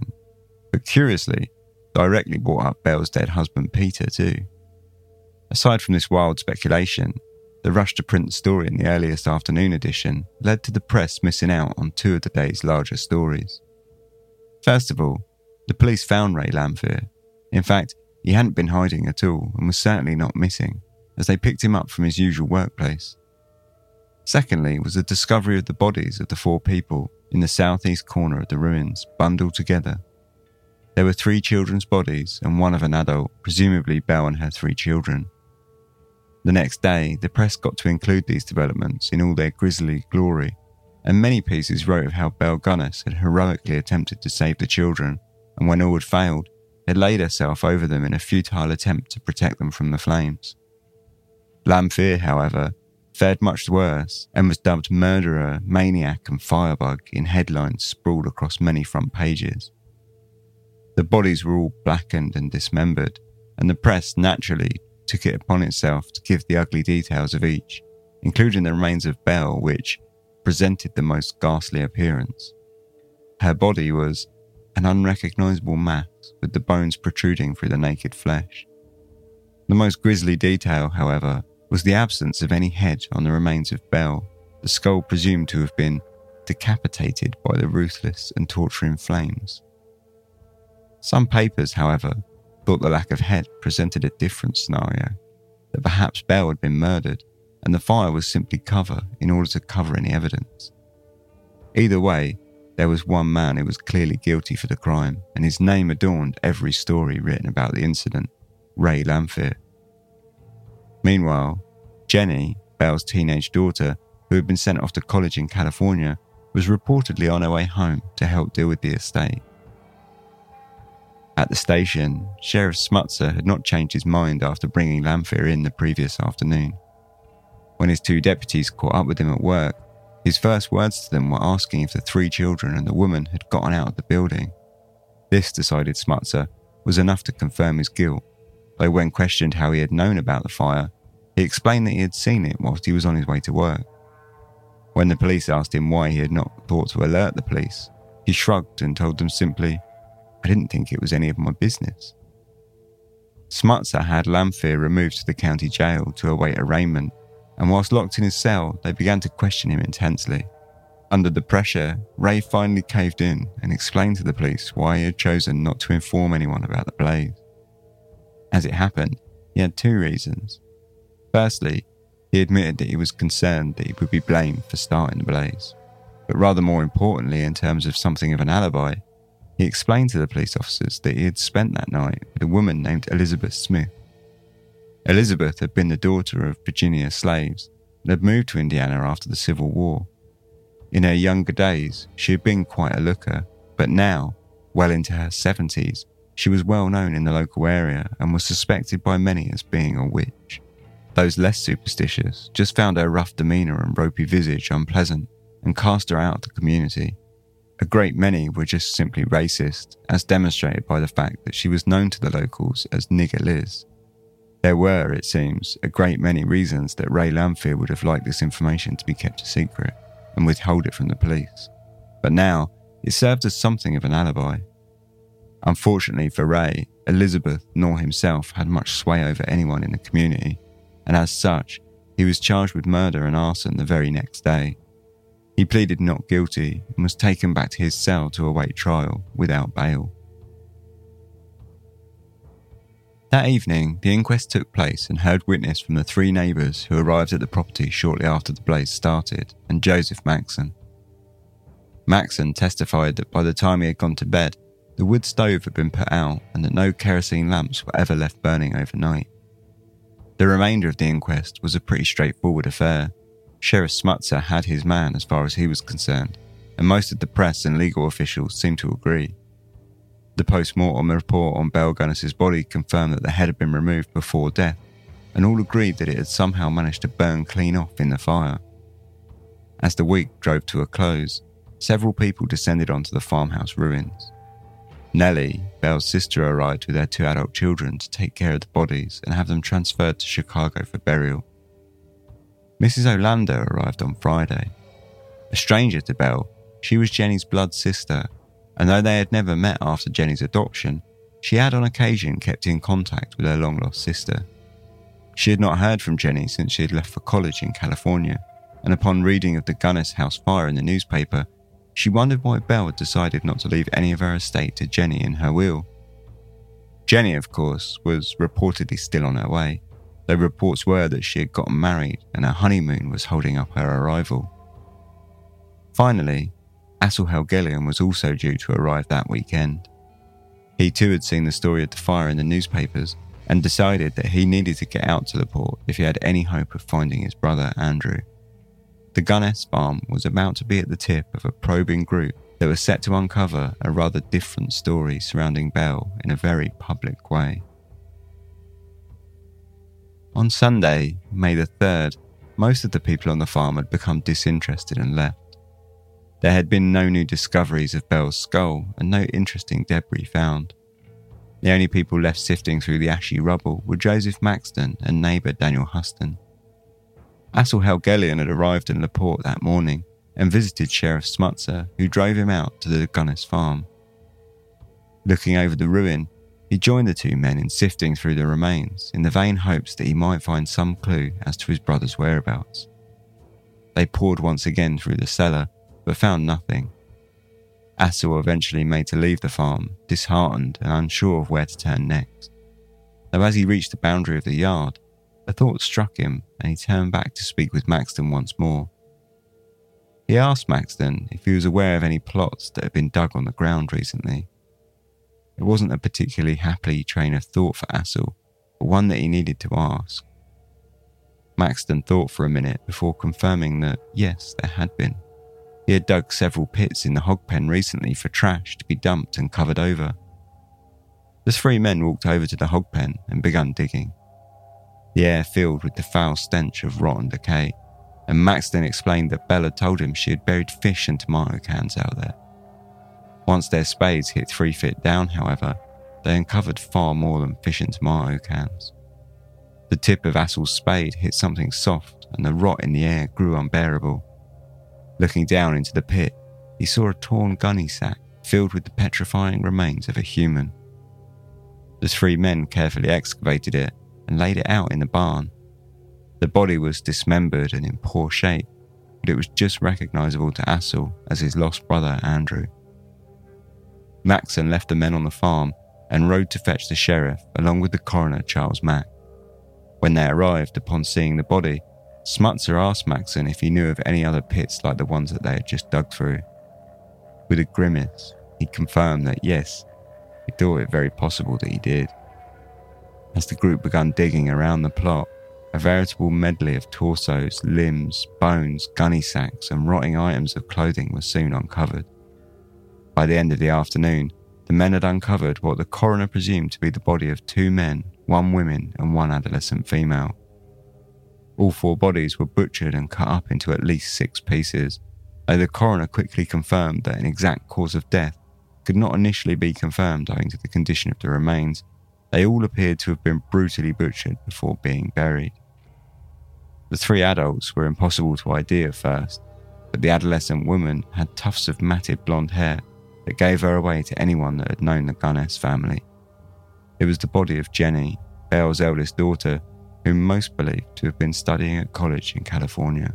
but curiously, directly brought up Belle's dead husband Peter too. Aside from this wild speculation, the rush to print the story in the earliest afternoon edition led to the press missing out on two of the day's larger stories. First of all, the police found Ray Lamphere. In fact, he hadn't been hiding at all and was certainly not missing, as they picked him up from his usual workplace. Secondly, was the discovery of the bodies of the four people in the southeast corner of the ruins, bundled together. There were three children's bodies and one of an adult, presumably Belle and her three children. The next day, the press got to include these developments in all their grisly glory, and many pieces wrote of how Belle Gunness had heroically attempted to save the children, and when all had failed, had laid herself over them in a futile attempt to protect them from the flames. Lamphere, however, fared much worse and was dubbed murderer, maniac, and firebug in headlines sprawled across many front pages. The bodies were all blackened and dismembered, and the press naturally took it upon itself to give the ugly details of each, including the remains of Belle, which presented the most ghastly appearance. Her body was an unrecognizable mass with the bones protruding through the naked flesh. The most grisly detail, however, was the absence of any head on the remains of Belle, the skull presumed to have been decapitated by the ruthless and torturing flames. Some papers, however, thought the lack of head presented a different scenario that perhaps Belle had been murdered and the fire was simply cover in order to cover any evidence. Either way, there was one man who was clearly guilty for the crime, and his name adorned every story written about the incident Ray Lamphere. Meanwhile, Jenny, Belle's teenage daughter, who had been sent off to college in California, was reportedly on her way home to help deal with the estate. At the station, Sheriff Smutzer had not changed his mind after bringing Lamphere in the previous afternoon. When his two deputies caught up with him at work, his first words to them were asking if the three children and the woman had gotten out of the building. This, decided Smutzer, was enough to confirm his guilt, though when questioned how he had known about the fire, he explained that he had seen it whilst he was on his way to work. When the police asked him why he had not thought to alert the police, he shrugged and told them simply, I didn't think it was any of my business. Smutzer had Lamphere removed to the county jail to await arraignment, and whilst locked in his cell, they began to question him intensely. Under the pressure, Ray finally caved in and explained to the police why he had chosen not to inform anyone about the blaze. As it happened, he had two reasons. Firstly, he admitted that he was concerned that he would be blamed for starting the blaze. But rather more importantly, in terms of something of an alibi, he explained to the police officers that he had spent that night with a woman named Elizabeth Smith. Elizabeth had been the daughter of Virginia slaves and had moved to Indiana after the Civil War. In her younger days, she had been quite a looker, but now, well into her 70s, she was well known in the local area and was suspected by many as being a witch. Those less superstitious just found her rough demeanour and ropey visage unpleasant and cast her out of the community A great many were just simply racist, as demonstrated by the fact that she was known to the locals as Nigger Liz. There were, it seems, a great many reasons that Ray Lamphere would have liked this information to be kept a secret and withhold it from the police. But now, it served as something of an alibi. Unfortunately for Ray, Elizabeth nor himself had much sway over anyone in the community, and as such, he was charged with murder and arson the very next day. He pleaded not guilty and was taken back to his cell to await trial without bail. That evening, the inquest took place and heard witness from the three neighbours who arrived at the property shortly after the blaze started and Joseph Maxson. Maxson testified that by the time he had gone to bed, the wood stove had been put out and that no kerosene lamps were ever left burning overnight. The remainder of the inquest was a pretty straightforward affair. Sheriff Smutzer had his man as far as he was concerned, and most of the press and legal officials seemed to agree. The post mortem report on Belle Gunness's body confirmed that the head had been removed before death, and all agreed that it had somehow managed to burn clean off in the fire. As the week drove to a close, several people descended onto the farmhouse ruins. Nellie, Belle's sister, arrived with their two adult children to take care of the bodies and have them transferred to Chicago for burial. Mrs. Olander arrived on Friday. A stranger to Belle, she was Jenny's blood sister, and though they had never met after Jenny's adoption, she had on occasion kept in contact with her long lost sister. She had not heard from Jenny since she had left for college in California, and upon reading of the Gunness house fire in the newspaper, she wondered why Belle had decided not to leave any of her estate to Jenny in her will. Jenny, of course, was reportedly still on her way, though reports were that she had gotten married and her honeymoon was holding up her arrival. Finally, Assel Helgelien was also due to arrive that weekend. He too had seen the story of the fire in the newspapers and decided that he needed to get out to La Porte if he had any hope of finding his brother Andrew. The Gunness farm was about to be at the tip of a probing group that was set to uncover a rather different story surrounding Belle in a very public way. On Sunday, May the 3rd, most of the people on the farm had become disinterested and left. There had been no new discoveries of Belle's skull and no interesting debris found. The only people left sifting through the ashy rubble were Joseph Maxson and neighbour Daniel Huston. Assel Helgelien had arrived in LaPorte that morning and visited Sheriff Smutzer, who drove him out to the Gunness farm. Looking over the ruin, he joined the two men in sifting through the remains in the vain hopes that he might find some clue as to his brother's whereabouts. They poured once again through the cellar, but found nothing. Assel eventually made to leave the farm, disheartened and unsure of where to turn next. Though as he reached the boundary of the yard, a thought struck him and he turned back to speak with Maxson once more. He asked Maxson if he was aware of any plots that had been dug on the ground recently. It wasn't a particularly happy train of thought for Assel, but one that he needed to ask. Maxson thought for a minute before confirming that yes, there had been. He had dug several pits in the hog pen recently for trash to be dumped and covered over. The three men walked over to the hog pen and began digging. The air filled with the foul stench of rotten decay, and Maxson explained that Bella told him she had buried fish and tomato cans out there. Once their spades hit three feet down, however, they uncovered far more than fish and tomato cans. The tip of Assel's spade hit something soft, and the rot in the air grew unbearable. Looking down into the pit, he saw a torn gunny sack filled with the petrifying remains of a human. The three men carefully excavated it and laid it out in the barn. The body was dismembered and in poor shape, but it was just recognizable to Assel as his lost brother Andrew. Maxson left the men on the farm and rode to fetch the sheriff along with the coroner Charles Mack. When they arrived upon seeing the body, Smutzer asked Maxson if he knew of any other pits like the ones that they had just dug through. With a grimace, he confirmed that yes, he thought it very possible that he did. As the group began digging around the plot, a veritable medley of torsos, limbs, bones, gunny sacks, and rotting items of clothing was soon uncovered. By the end of the afternoon, the men had uncovered what the coroner presumed to be the body of two men, one woman, and one adolescent female. All four bodies were butchered and cut up into at least six pieces, though the coroner quickly confirmed that an exact cause of death could not initially be confirmed owing to the condition of the remains. They all appeared to have been brutally butchered before being buried. The three adults were impossible to ID at first, but the adolescent woman had tufts of matted blonde hair that gave her away to anyone that had known the Gunness family. It was the body of Jenny, Belle's eldest daughter, whom most believed to have been studying at college in California.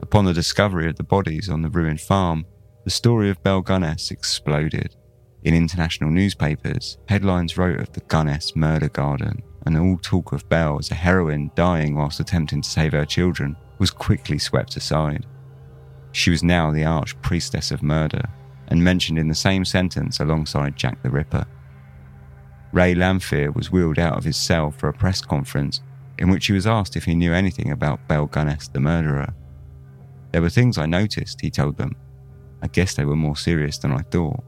Upon the discovery of the bodies on the ruined farm, the story of Belle Gunness exploded. In international newspapers, headlines wrote of the Gunness murder garden, and all talk of Belle as a heroine dying whilst attempting to save her children was quickly swept aside. She was now the arch priestess of murder, and mentioned in the same sentence alongside Jack the Ripper. Ray Lamphere was wheeled out of his cell for a press conference in which he was asked if he knew anything about Belle Gunness, the murderer. There were things I noticed, he told them. I guess they were more serious than I thought.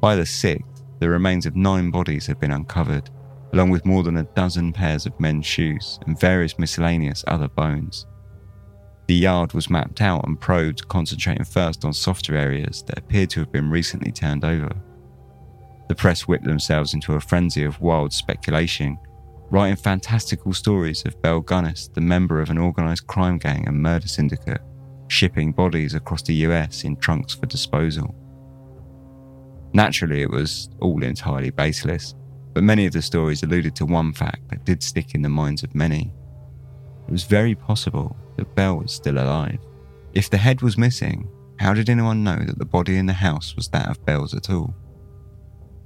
By the 6th, the remains of nine bodies had been uncovered, along with more than a dozen pairs of men's shoes and various miscellaneous other bones. The yard was mapped out and probed, concentrating first on softer areas that appeared to have been recently turned over. The press whipped themselves into a frenzy of wild speculation, writing fantastical stories of Belle Gunness, the member of an organised crime gang and murder syndicate, shipping bodies across the US in trunks for disposal. Naturally, it was all entirely baseless, but many of the stories alluded to one fact that did stick in the minds of many. It was very possible that Belle was still alive. If the head was missing, how did anyone know that the body in the house was that of Belle's at all?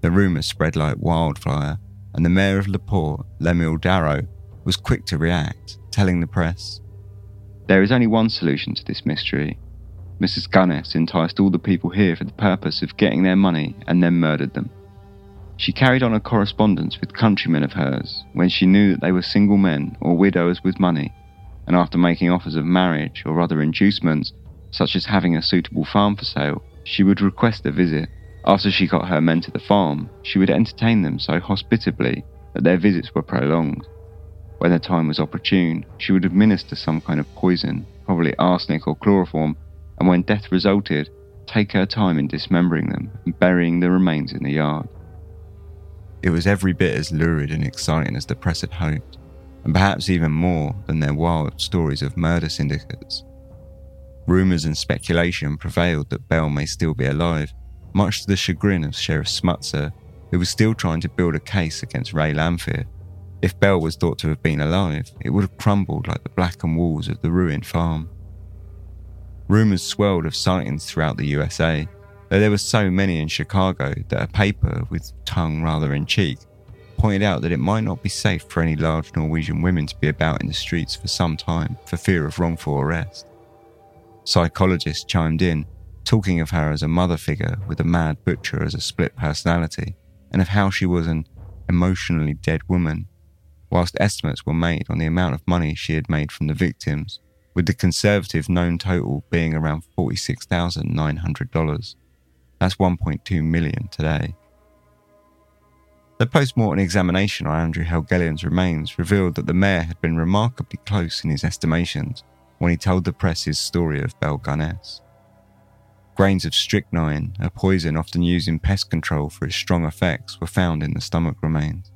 The rumours spread like wildfire, and the mayor of LaPorte, Lemuel Darrow, was quick to react, telling the press There is only one solution to this mystery. Mrs. Gunness enticed all the people here for the purpose of getting their money and then murdered them. She carried on a correspondence with countrymen of hers when she knew that they were single men or widows with money, and after making offers of marriage or other inducements, such as having a suitable farm for sale, she would request a visit. After she got her men to the farm, she would entertain them so hospitably that their visits were prolonged. When the time was opportune, she would administer some kind of poison, probably arsenic or chloroform, and when death resulted, take her time in dismembering them and burying the remains in the yard. It was every bit as lurid and exciting as the press had hoped, and perhaps even more than their wild stories of murder syndicates. Rumours and speculation prevailed that Belle may still be alive, much to the chagrin of Sheriff Smutzer, who was still trying to build a case against Ray Lamphere. If Belle was thought to have been alive, it would have crumbled like the blackened walls of the ruined farm. Rumours swirled of sightings throughout the USA, though there were so many in Chicago that a paper with tongue rather in cheek pointed out that it might not be safe for any large Norwegian women to be about in the streets for some time for fear of wrongful arrest. Psychologists chimed in, talking of her as a mother figure with a mad butcher as a split personality, and of how she was an emotionally dead woman, whilst estimates were made on the amount of money she had made from the victims, with the conservative known total being around $46,900. That's 1.2 million today. The post-mortem examination on Andrew Helgelien's remains revealed that the mayor had been remarkably close in his estimations when he told the press his story of Belle Gunness. Grains of strychnine, a poison often used in pest control for its strong effects, were found in the stomach remains.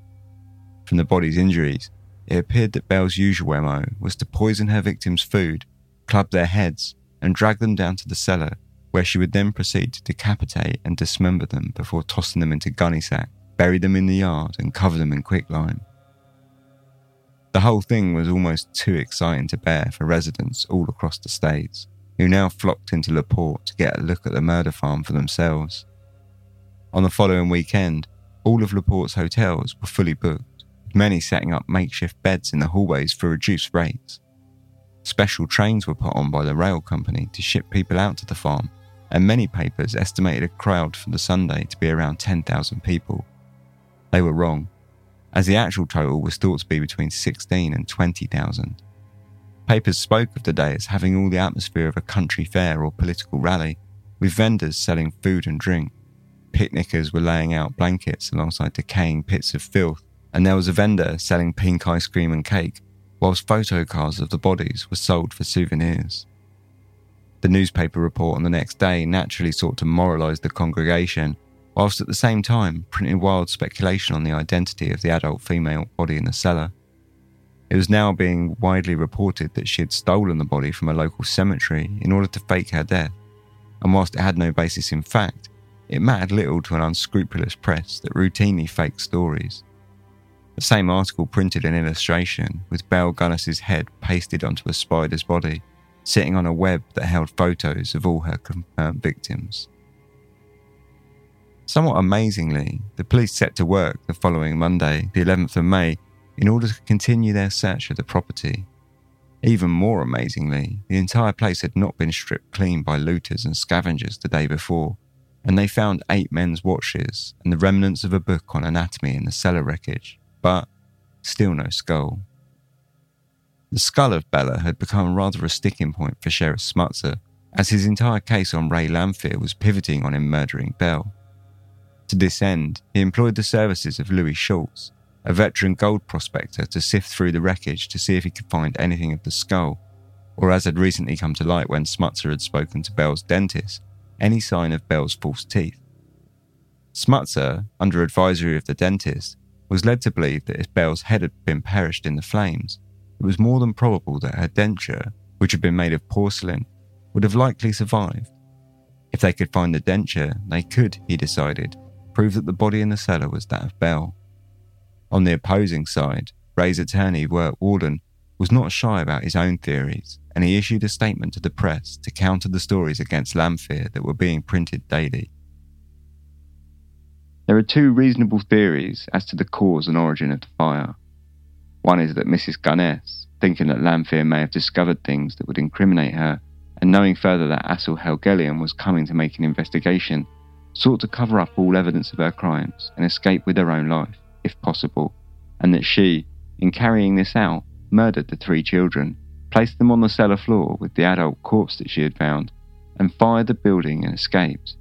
From the body's injuries, it appeared that Belle's usual MO was to poison her victims' food, club their heads, and drag them down to the cellar where she would then proceed to decapitate and dismember them before tossing them into gunny sack, bury them in the yard, and cover them in quicklime. The whole thing was almost too exciting to bear for residents all across the states, who now flocked into LaPorte to get a look at the murder farm for themselves. On the following weekend, all of LaPorte's hotels were fully booked, with many setting up makeshift beds in the hallways for reduced rates. Special trains were put on by the rail company to ship people out to the farm and many papers estimated a crowd for the Sunday to be around 10,000 people. They were wrong, as the actual total was thought to be between 16 and 20,000. Papers spoke of the day as having all the atmosphere of a country fair or political rally, with vendors selling food and drink. Picnickers were laying out blankets alongside decaying pits of filth, and there was a vendor selling pink ice cream and cake, whilst photo cards of the bodies were sold for souvenirs. The newspaper report on the next day naturally sought to moralise the congregation, whilst at the same time printing wild speculation on the identity of the adult female body in the cellar. It was now being widely reported that she had stolen the body from a local cemetery in order to fake her death, and whilst it had no basis in fact, it mattered little to an unscrupulous press that routinely faked stories. The same article printed an illustration with Belle Gunness's head pasted onto a spider's body, sitting on a web that held photos of all her confirmed victims. Somewhat amazingly, the police set to work the following Monday, the 11th of May, in order to continue their search of the property. Even more amazingly, the entire place had not been stripped clean by looters and scavengers the day before, and they found eight men's watches and the remnants of a book on anatomy in the cellar wreckage, but still no skull. The skull of Bella had become rather a sticking point for Sheriff Smutzer, as his entire case on Ray Lamphere was pivoting on him murdering Belle. To this end, he employed the services of Louis Schultz, a veteran gold prospector, to sift through the wreckage to see if he could find anything of the skull, or as had recently come to light when Smutzer had spoken to Belle's dentist, any sign of Belle's false teeth. Smutzer, under advisory of the dentist, was led to believe that if Belle's head had been perished in the flames, it was more than probable that her denture, which had been made of porcelain, would have likely survived. If they could find the denture, they could, he decided, prove that the body in the cellar was that of Belle. On the opposing side, Ray's attorney, Wirt Worden, was not shy about his own theories, and he issued a statement to the press to counter the stories against Lamphere that were being printed daily. There are two reasonable theories as to the cause and origin of the fire. One is that Mrs. Gunness, thinking that Lamphere may have discovered things that would incriminate her, and knowing further that Assel Helgelien was coming to make an investigation, sought to cover up all evidence of her crimes and escape with her own life, if possible, and that she, in carrying this out, murdered the three children, placed them on the cellar floor with the adult corpse that she had found, and fired the building and escaped.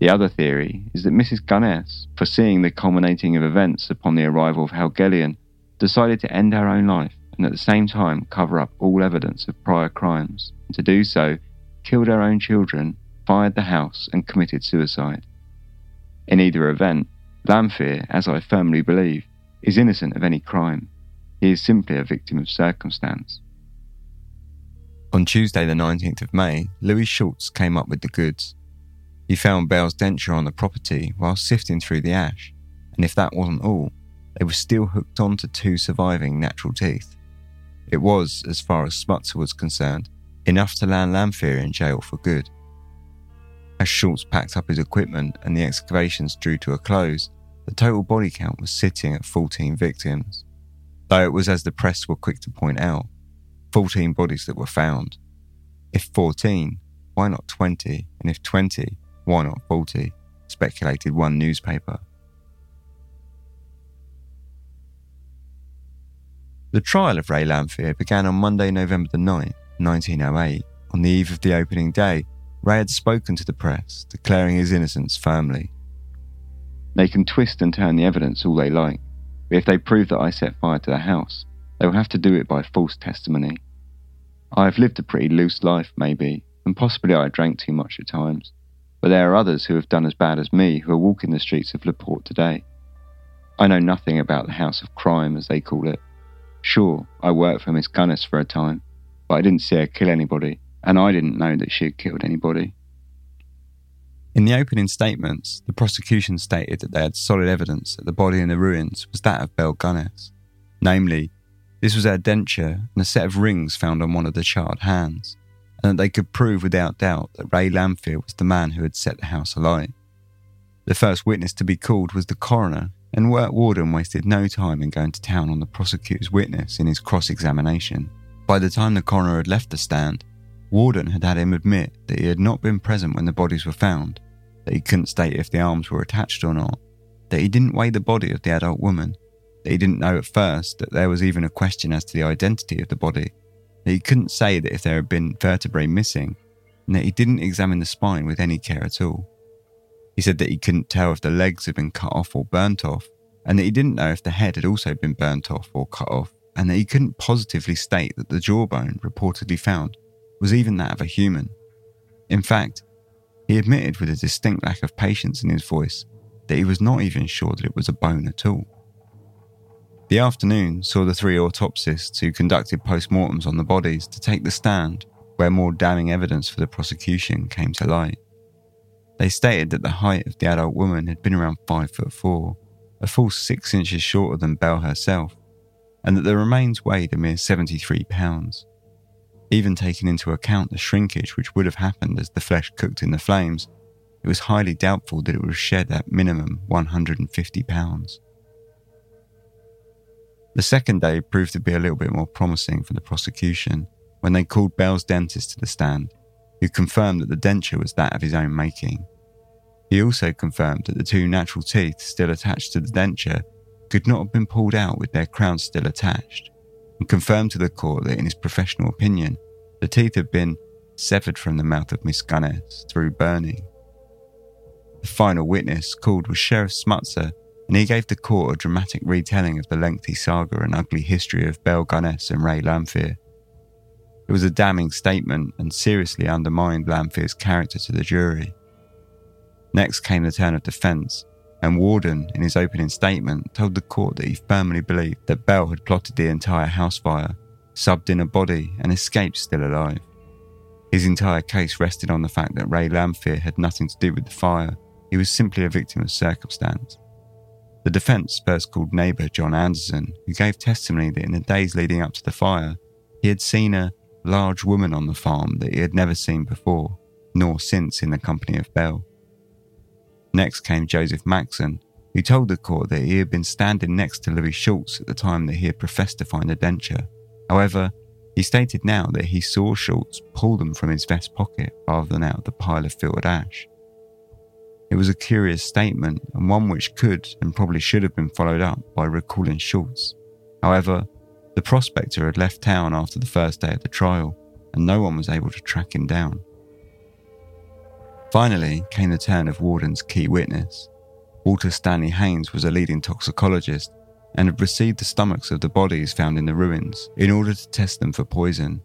The other theory is that Mrs. Gunness, foreseeing the culminating of events upon the arrival of Helgelien, decided to end her own life and at the same time cover up all evidence of prior crimes, and to do so, killed her own children, fired the house, and committed suicide. In either event, Lamphere, as I firmly believe, is innocent of any crime. He is simply a victim of circumstance. On Tuesday, the 19th of May, Louis Schultz came up with the goods. He found Belle's denture on the property while sifting through the ash, and if that wasn't all, they were still hooked onto two surviving natural teeth. It was, as far as Smutzer was concerned, enough to land Lamphere in jail for good. As Schultz packed up his equipment and the excavations drew to a close, the total body count was sitting at 14 victims though it was as the press were quick to point out 14 bodies that were found. If 14, why not 20? And if 20, why not 40? speculated one newspaper. The trial of Ray Lamphere began on Monday, November the 9th, 1908. On the eve of the opening day, Ray had spoken to the press, declaring his innocence firmly. They can twist and turn the evidence all they like. But if they prove that I set fire to the house, they will have to do it by false testimony. I have lived a pretty loose life, maybe, and possibly I drank too much at times, but there are others who have done as bad as me who are walking the streets of La Porte today. I know nothing about the house of crime, as they call it. Sure, I worked for Miss Gunness for a time, but I didn't see her kill anybody, and I didn't know that she had killed anybody. In the opening statements, the prosecution stated that they had solid evidence that the body in the ruins was that of Belle Gunness. Namely, this was her denture and a set of rings found on one of the charred hands, and that they could prove without doubt that Ray Lamphere was the man who had set the house alight. The first witness to be called was the coroner, and Wirt Worden wasted no time in going to town on the prosecutor's witness in his cross examination. By the time the coroner had left the stand, Worden had had him admit that he had not been present when the bodies were found, that he couldn't state if the arms were attached or not, that he didn't weigh the body of the adult woman, that he didn't know at first that there was even a question as to the identity of the body, that he couldn't say that if there had been vertebrae missing, and that he didn't examine the spine with any care at all. He said that he couldn't tell if the legs had been cut off or burnt off, and that he didn't know if the head had also been burnt off or cut off, and that he couldn't positively state that the jawbone reportedly found was even that of a human. In fact, he admitted with a distinct lack of patience in his voice that he was not even sure that it was a bone at all. The afternoon saw the three autopsists who conducted postmortems on the bodies to take the stand where more damning evidence for the prosecution came to light. They stated that the height of the adult woman had been around 5 foot 4, a full 6 inches shorter than Belle herself, and that the remains weighed a mere 73 pounds. Even taking into account the shrinkage which would have happened as the flesh cooked in the flames, it was highly doubtful that it would shed at minimum 150 pounds. The second day proved to be a little bit more promising for the prosecution when they called Belle's dentist to the stand, who confirmed that the denture was that of his own making. He also confirmed that the two natural teeth still attached to the denture could not have been pulled out with their crowns still attached, and confirmed to the court that, in his professional opinion, the teeth had been severed from the mouth of Miss Gunness through burning. The final witness called was Sheriff Smutzer, and he gave the court a dramatic retelling of the lengthy saga and ugly history of Belle Gunness and Ray Lamphere. It was a damning statement and seriously undermined Lamphere's character to the jury. Next came the turn of defence, and Worden, in his opening statement, told the court that he firmly believed that Belle had plotted the entire house fire, subbed in a body, and escaped still alive. His entire case rested on the fact that Ray Lamphere had nothing to do with the fire, he was simply a victim of circumstance. The defence first called neighbour John Anderson, who gave testimony that in the days leading up to the fire, he had seen a large woman on the farm that he had never seen before, nor since in the company of Belle. Next came Joseph Maxson, who told the court that he had been standing next to Louis Schultz at the time that he had professed to find a denture. However, he stated now that he saw Schultz pull them from his vest pocket rather than out of the pile of filtered ash. It was a curious statement and one which could and probably should have been followed up by recalling Schultz. However, the prospector had left town after the first day of the trial and no one was able to track him down. Finally came the turn of Worden's key witness. Walter Stanley Haines was a leading toxicologist and had received the stomachs of the bodies found in the ruins in order to test them for poison.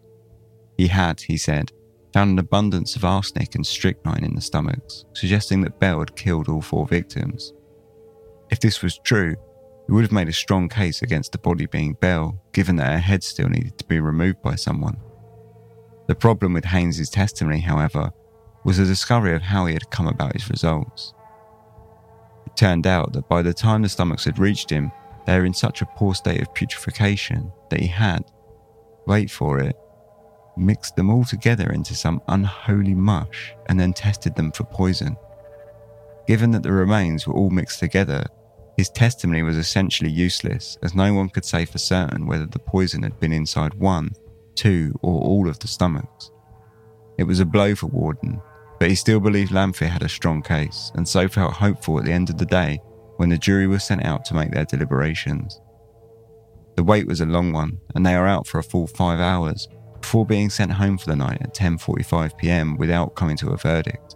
He had, he said, found an abundance of arsenic and strychnine in the stomachs, suggesting that Belle had killed all four victims. If this was true, it would have made a strong case against the body being Belle, given that her head still needed to be removed by someone. The problem with Haines's testimony, however, was the discovery of how he had come about his results. It turned out that by the time the stomachs had reached him, they were in such a poor state of putrefaction that he had, wait for it, mixed them all together into some unholy mush and then tested them for poison. Given that the remains were all mixed together, his testimony was essentially useless as no one could say for certain whether the poison had been inside one, two, or all of the stomachs. It was a blow for Worden but he still believed Lamphere had a strong case, and so felt hopeful at the end of the day when the jury was sent out to make their deliberations. The wait was a long one, and they are out for a full five hours before being sent home for the night at 10:45 p.m. without coming to a verdict.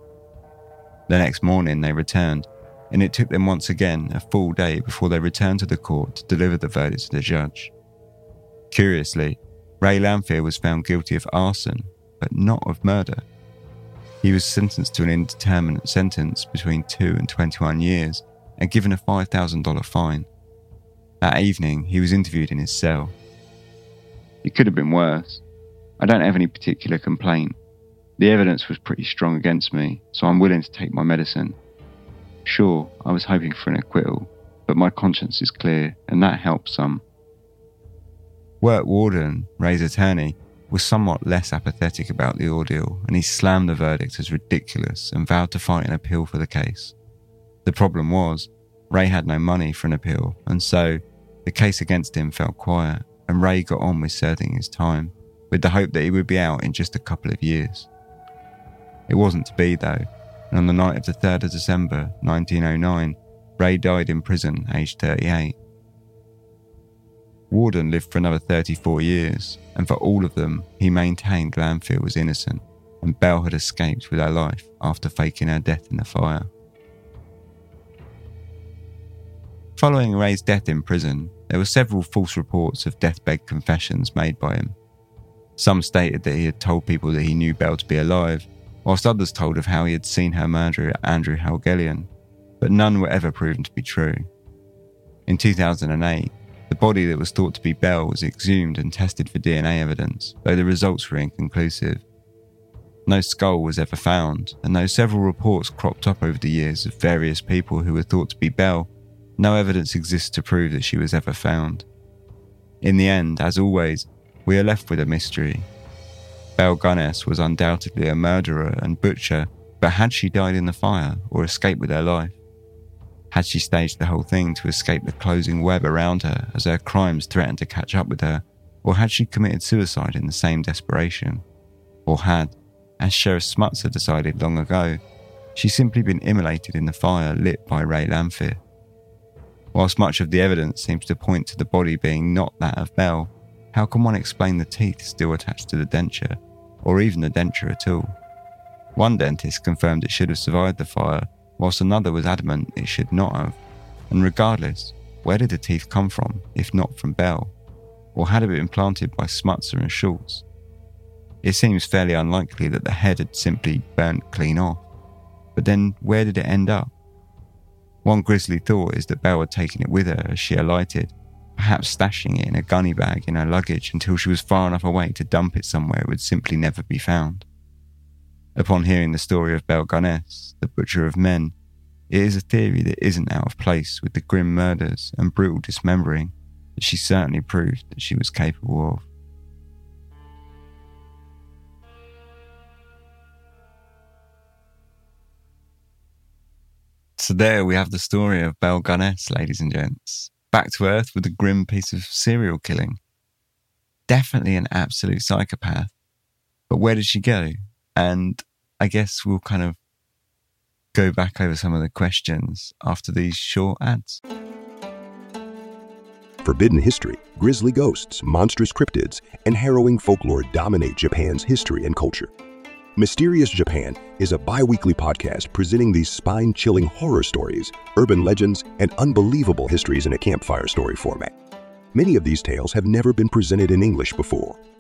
The next morning they returned, and it took them once again a full day before they returned to the court to deliver the verdict to the judge. Curiously, Ray Lamphere was found guilty of arson, but not of murder. He was sentenced to an indeterminate sentence between 2 and 21 years and given a $5,000 fine. That evening, he was interviewed in his cell. It could have been worse. I don't have any particular complaint. The evidence was pretty strong against me, so I'm willing to take my medicine. Sure, I was hoping for an acquittal, but my conscience is clear, and that helps some. Wirt Worden, Ray's attorney, was somewhat less apathetic about the ordeal, and he slammed the verdict as ridiculous and vowed to fight an appeal for the case. The problem was, Ray had no money for an appeal, and so the case against him fell quiet, and Ray got on with serving his time, with the hope that he would be out in just a couple of years. It wasn't to be, though, and on the night of the 3rd of December 1909, Ray died in prison, aged 38. Worden lived for another 34 years, and for all of them, he maintained Lamphere was innocent and Belle had escaped with her life after faking her death in the fire. Following Ray's death in prison, there were several false reports of deathbed confessions made by him. Some stated that he had told people that he knew Belle to be alive, whilst others told of how he had seen her murderer Andrew Helgelien, but none were ever proven to be true. In 2008, the body that was thought to be Belle was exhumed and tested for DNA evidence, though the results were inconclusive. No skull was ever found, and though several reports cropped up over the years of various people who were thought to be Belle, no evidence exists to prove that she was ever found. In the end, as always, we are left with a mystery. Belle Gunness was undoubtedly a murderer and butcher, but had she died in the fire or escaped with her life? Had she staged the whole thing to escape the closing web around her as her crimes threatened to catch up with her? Or had she committed suicide in the same desperation? Or had, as Sheriff Smuts had decided long ago, she simply been immolated in the fire lit by Ray Lamphere? Whilst much of the evidence seems to point to the body being not that of Belle, how can one explain the teeth still attached to the denture, or even the denture at all? One dentist confirmed it should have survived the fire whilst another was adamant it should not have. And regardless, where did the teeth come from, if not from Belle? Or had it been implanted by Smutzer and Schultz? It seems fairly unlikely that the head had simply burnt clean off. But then, where did it end up? One grisly thought is that Belle had taken it with her as she alighted, perhaps stashing it in a gunny bag in her luggage until she was far enough away to dump it somewhere it would simply never be found. Upon hearing the story of Belle Gunness, the butcher of men, it is a theory that isn't out of place with the grim murders and brutal dismembering that she certainly proved that she was capable of. So there we have the story of Belle Gunness, ladies and gents. Back to earth with a grim piece of serial killing. Definitely an absolute psychopath. But where did she go? And I guess we'll kind of go back over some of the questions after these short ads. Forbidden history, grisly ghosts, monstrous cryptids, and harrowing folklore dominate Japan's history and culture. Mysterious Japan is a bi weekly podcast presenting these spine chilling horror stories, urban legends, and unbelievable histories in a campfire story format. Many of these tales have never been presented in English before,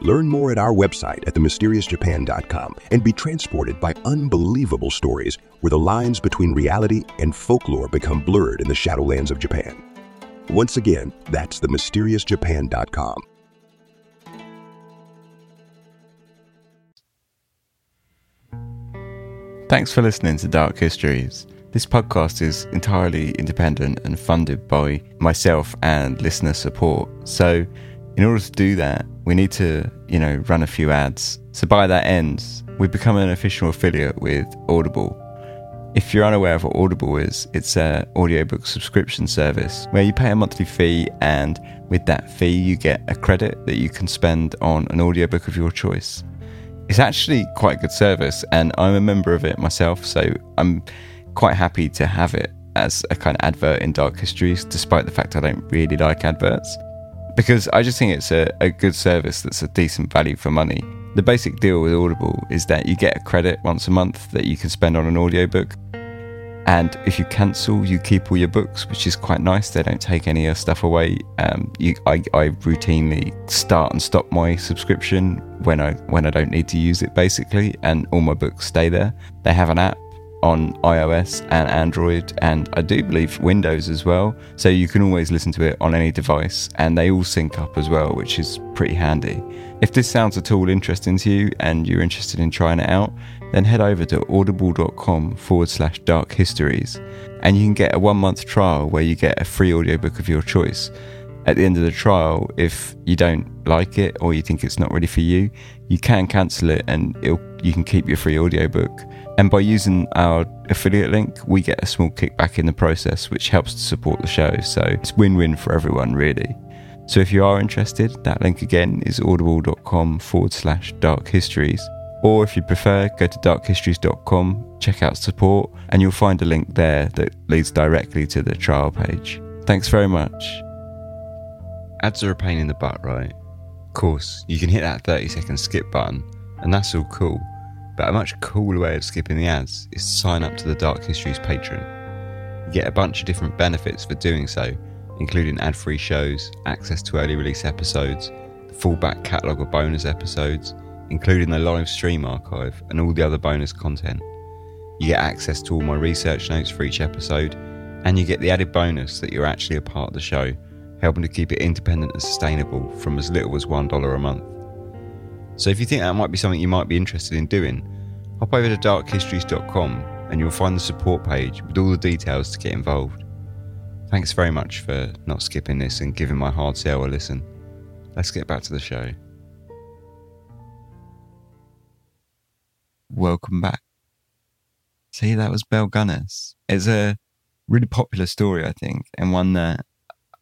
Learn more at our website at themysteriousjapan.com and be transported by unbelievable stories where the lines between reality and folklore become blurred in the shadowlands of Japan. Once again, that's themysteriousjapan.com. Thanks for listening to Dark Histories. This podcast is entirely independent and funded by myself and listener support. So, in order to do that, we need to, you know, run a few ads. So by that end, we've become an official affiliate with Audible. If you're unaware of what Audible is, it's an audiobook subscription service where you pay a monthly fee and with that fee you get a credit that you can spend on an audiobook of your choice. It's actually quite a good service and I'm a member of it myself, so I'm quite happy to have it as a kind of advert in Dark Histories, despite the fact I don't really like adverts because I just think it's a, a good service that's a decent value for money. The basic deal with Audible is that you get a credit once a month that you can spend on an audiobook. And if you cancel, you keep all your books, which is quite nice. They don't take any of your stuff away. Um, you, I, I routinely start and stop my subscription when I when I don't need to use it, basically, and all my books stay there. They have an app on iOS and Android, and I do believe Windows as well. So you can always listen to it on any device, and they all sync up as well, which is pretty handy. If this sounds at all interesting to you and you're interested in trying it out, then head over to audible.com forward slash dark histories, and you can get a one month trial where you get a free audiobook of your choice. At the end of the trial, if you don't like it or you think it's not ready for you, you can cancel it and you can keep your free audiobook. And by using our affiliate link, we get a small kickback in the process, which helps to support the show. So it's win win for everyone, really. So if you are interested, that link again is audible.com forward slash dark histories. Or if you prefer, go to darkhistories.com, check out support, and you'll find a link there that leads directly to the trial page. Thanks very much. Ads are a pain in the butt, right? Of course, you can hit that 30 second skip button, and that's all cool. But a much cooler way of skipping the ads is to sign up to the Dark Histories Patreon. You get a bunch of different benefits for doing so, including ad free shows, access to early release episodes, the full back catalogue of bonus episodes, including the live stream archive and all the other bonus content. You get access to all my research notes for each episode, and you get the added bonus that you're actually a part of the show, helping to keep it independent and sustainable from as little as $1 a month. So if you think that might be something you might be interested in doing, hop over to darkhistories.com and you'll find the support page with all the details to get involved. Thanks very much for not skipping this and giving my hard sell a listen. Let's get back to the show. Welcome back. See, that was Belle Gunness. It's a really popular story, I think, and one that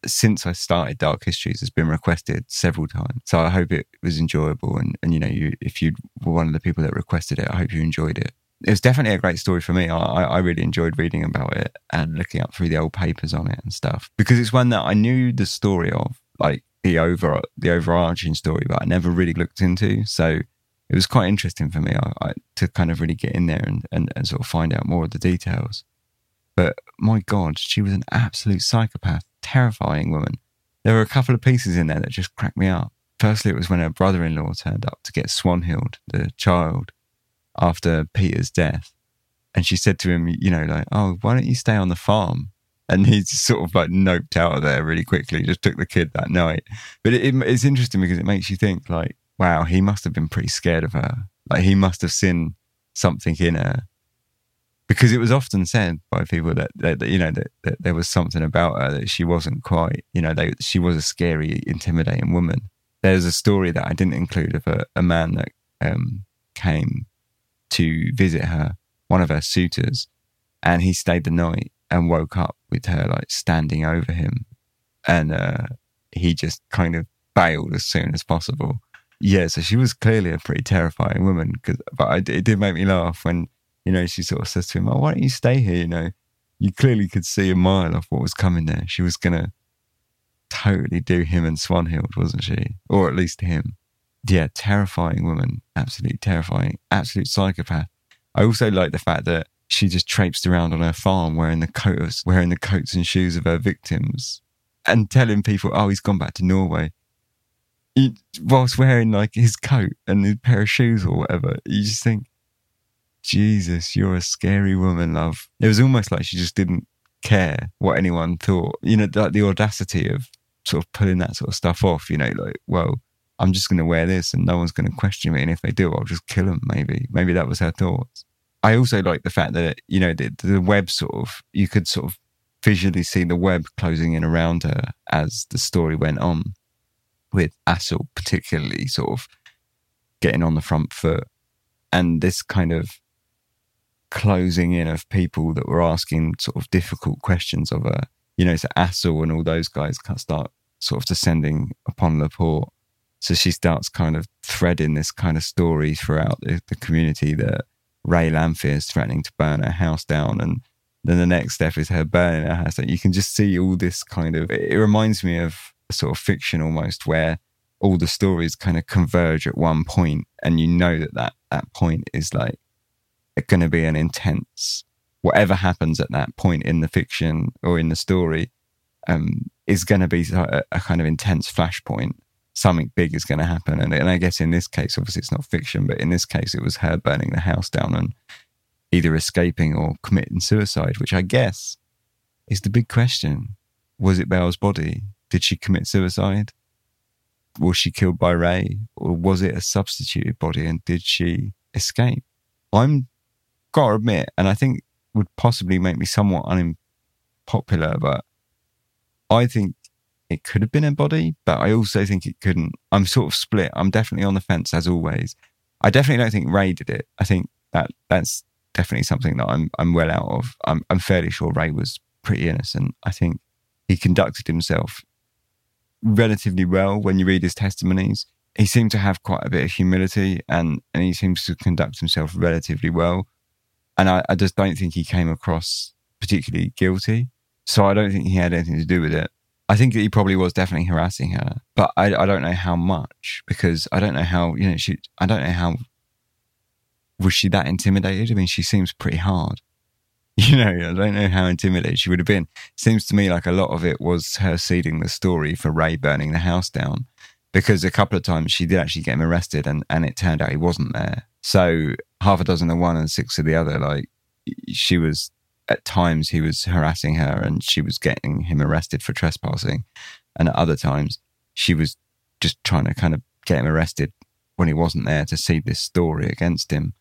since I started Dark Histories has been requested several times. So I hope it was enjoyable. And, and you know, you, if you were one of the people that requested it, I hope you enjoyed it. It was definitely a great story for me. I, I really enjoyed reading about it and looking up through the old papers on it and stuff because it's one that I knew the story of, like the over the overarching story, but I never really looked into. So it was quite interesting for me I, I, to kind of really get in there and, and, and sort of find out more of the details. But my God, she was an absolute psychopath terrifying woman. There were a couple of pieces in there that just cracked me up. Firstly, it was when her brother in law turned up to get Swanhild, the child, after Peter's death. And she said to him, you know, like, oh, why don't you stay on the farm? And he sort of like noped out of there really quickly, just took the kid that night. But it, it, it's interesting because it makes you think, like, wow, he must have been pretty scared of her. Like, he must have seen something in her because it was often said by people that, that, that you know that, that, there was something about her that she wasn't quite you know they, she was a scary intimidating woman. There's a story that i didn't include of a, a man that um, came to visit her one of her suitors and he stayed the night and woke up with her like standing over him. And uh, he just kind of bailed as soon as possible. Yeah so she was clearly a pretty terrifying woman cause, but I, it did make me laugh when you know, she sort of says to him, Oh, why don't you stay here? You know, you clearly could see a mile off what was coming there. She was going to totally do him and Swanhild, wasn't she? Or at least him. Yeah, terrifying woman. Absolutely terrifying. Absolute psychopath. I also like the fact that she just traipsed around on her farm wearing the coats, wearing the coats and shoes of her victims and telling people, oh, he's gone back to Norway. He, whilst wearing like his coat and his pair of shoes or whatever. You just think, Jesus, you're a scary woman, love. It was almost like she just didn't care what anyone thought. You know, like the audacity of sort of pulling that sort of stuff off, you know, like, well, I'm just going to wear this and no one's going to question me. And if they do, I'll just kill them, maybe. Maybe that was her thoughts. I also like the fact that, you know, the, the web sort of, you could sort of visually see the web closing in around her as the story went on, with Assel particularly sort of getting on the front foot. And this kind of closing in of people that were asking sort of difficult questions of her. You know, so Assel and all those guys start sort of descending upon La Porte. So she starts kind of threading this kind of story throughout the, the community that Ray Lamphere is threatening to burn her house down. And then the next step is her burning her house. You can just see all this kind of, it reminds me of sort of fiction almost where all the stories kind of converge at one point and you know that that, that point is like going to be an intense, whatever happens at that point in the fiction or in the story, um, is going to be a, a, kind of intense flashpoint. Something big is going to happen. And, and I guess in this case, obviously it's not fiction, but in this case, it was her burning the house down and either escaping or committing suicide, which I guess is the big question. Was it Belle's body? Did she commit suicide? Was she killed by Ray? Or was it a substituted body? And did she escape? I'm got to admit, and I think would possibly make me somewhat unpopular, but I think it could have been a body, but I also think it couldn't. I'm sort of split. I'm definitely on the fence as always. I definitely don't think Ray did it. I think that that's definitely something that I'm I'm well out of. I'm I'm fairly sure Ray was pretty innocent. I think he conducted himself relatively well when you read his testimonies. he seemed to have quite a bit of humility and, and he seems to conduct himself relatively well. And I, I just don't think he came across particularly guilty. So I don't think he had anything to do with it. I think that he probably was definitely harassing her, but I, I don't know how much because I don't know how, you know, she, I don't know how, was she that intimidated? I mean, she seems pretty hard. You know, I don't know how intimidated she would have been. Seems to me like a lot of it was her seeding the story for Ray burning the house down because a couple of times she did actually get him arrested and, and it turned out he wasn't there. So half a dozen of one and six of the other, like she was at times he was harassing her and she was getting him arrested for trespassing. And at other times she was just trying to kind of get him arrested when he wasn't there to see this story against him.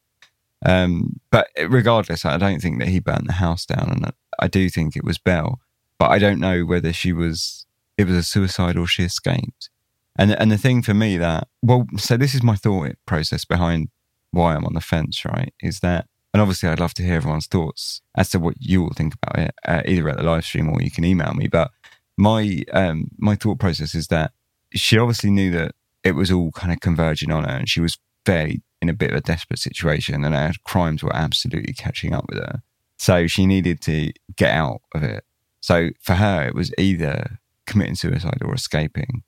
Um, but regardless, I don't think that he burnt the house down. And I do think it was Belle, but I don't know whether she was, it was a suicide or she escaped. And, and the thing for me that, well, so this is my thought process behind why I'm on the fence, right? Is that and obviously, I'd love to hear everyone's thoughts as to what you all think about it, uh, either at the live stream or you can email me. But my um, my thought process is that she obviously knew that it was all kind of converging on her, and she was fairly in a bit of a desperate situation, and her crimes were absolutely catching up with her. So she needed to get out of it. So for her, it was either committing suicide or escaping.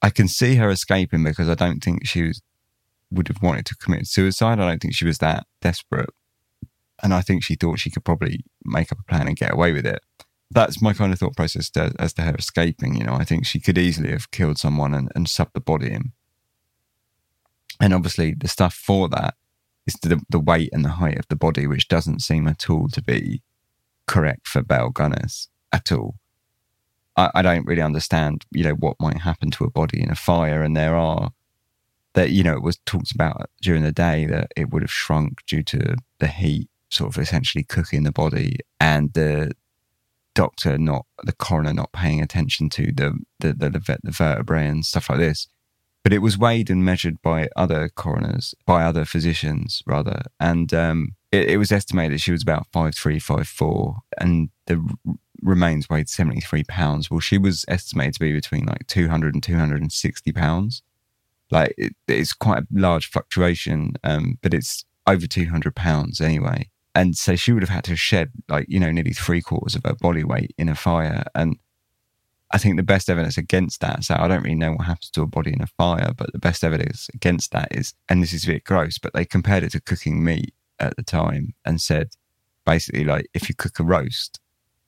I can see her escaping because I don't think she was would have wanted to commit suicide. I don't think she was that desperate. And I think she thought she could probably make up a plan and get away with it. That's my kind of thought process to, as to her escaping. You know, I think she could easily have killed someone and, and subbed the body in. And obviously, the stuff for that is the, the weight and the height of the body, which doesn't seem at all to be correct for Belle Gunness at all. I, I don't really understand, you know, what might happen to a body in a fire. And there are that you know it was talked about during the day that it would have shrunk due to the heat sort of essentially cooking the body and the doctor not the coroner not paying attention to the the the, the, vertebrae and stuff like this. But it was weighed and measured by other coroners by other physicians rather. And um, it, it, was estimated she was about five three five four and the remains weighed 73 pounds. Well she was estimated to be between like 200 and 260 pounds like it, it's quite a large fluctuation, um, but it's over two hundred pounds anyway. And so she would have had to shed like you know nearly three quarters of her body weight in a fire. And I think the best evidence against that. So I don't really know what happens to a body in a fire, but the best evidence against that is, and this is a bit gross, but they compared it to cooking meat at the time and said basically like if you cook a roast,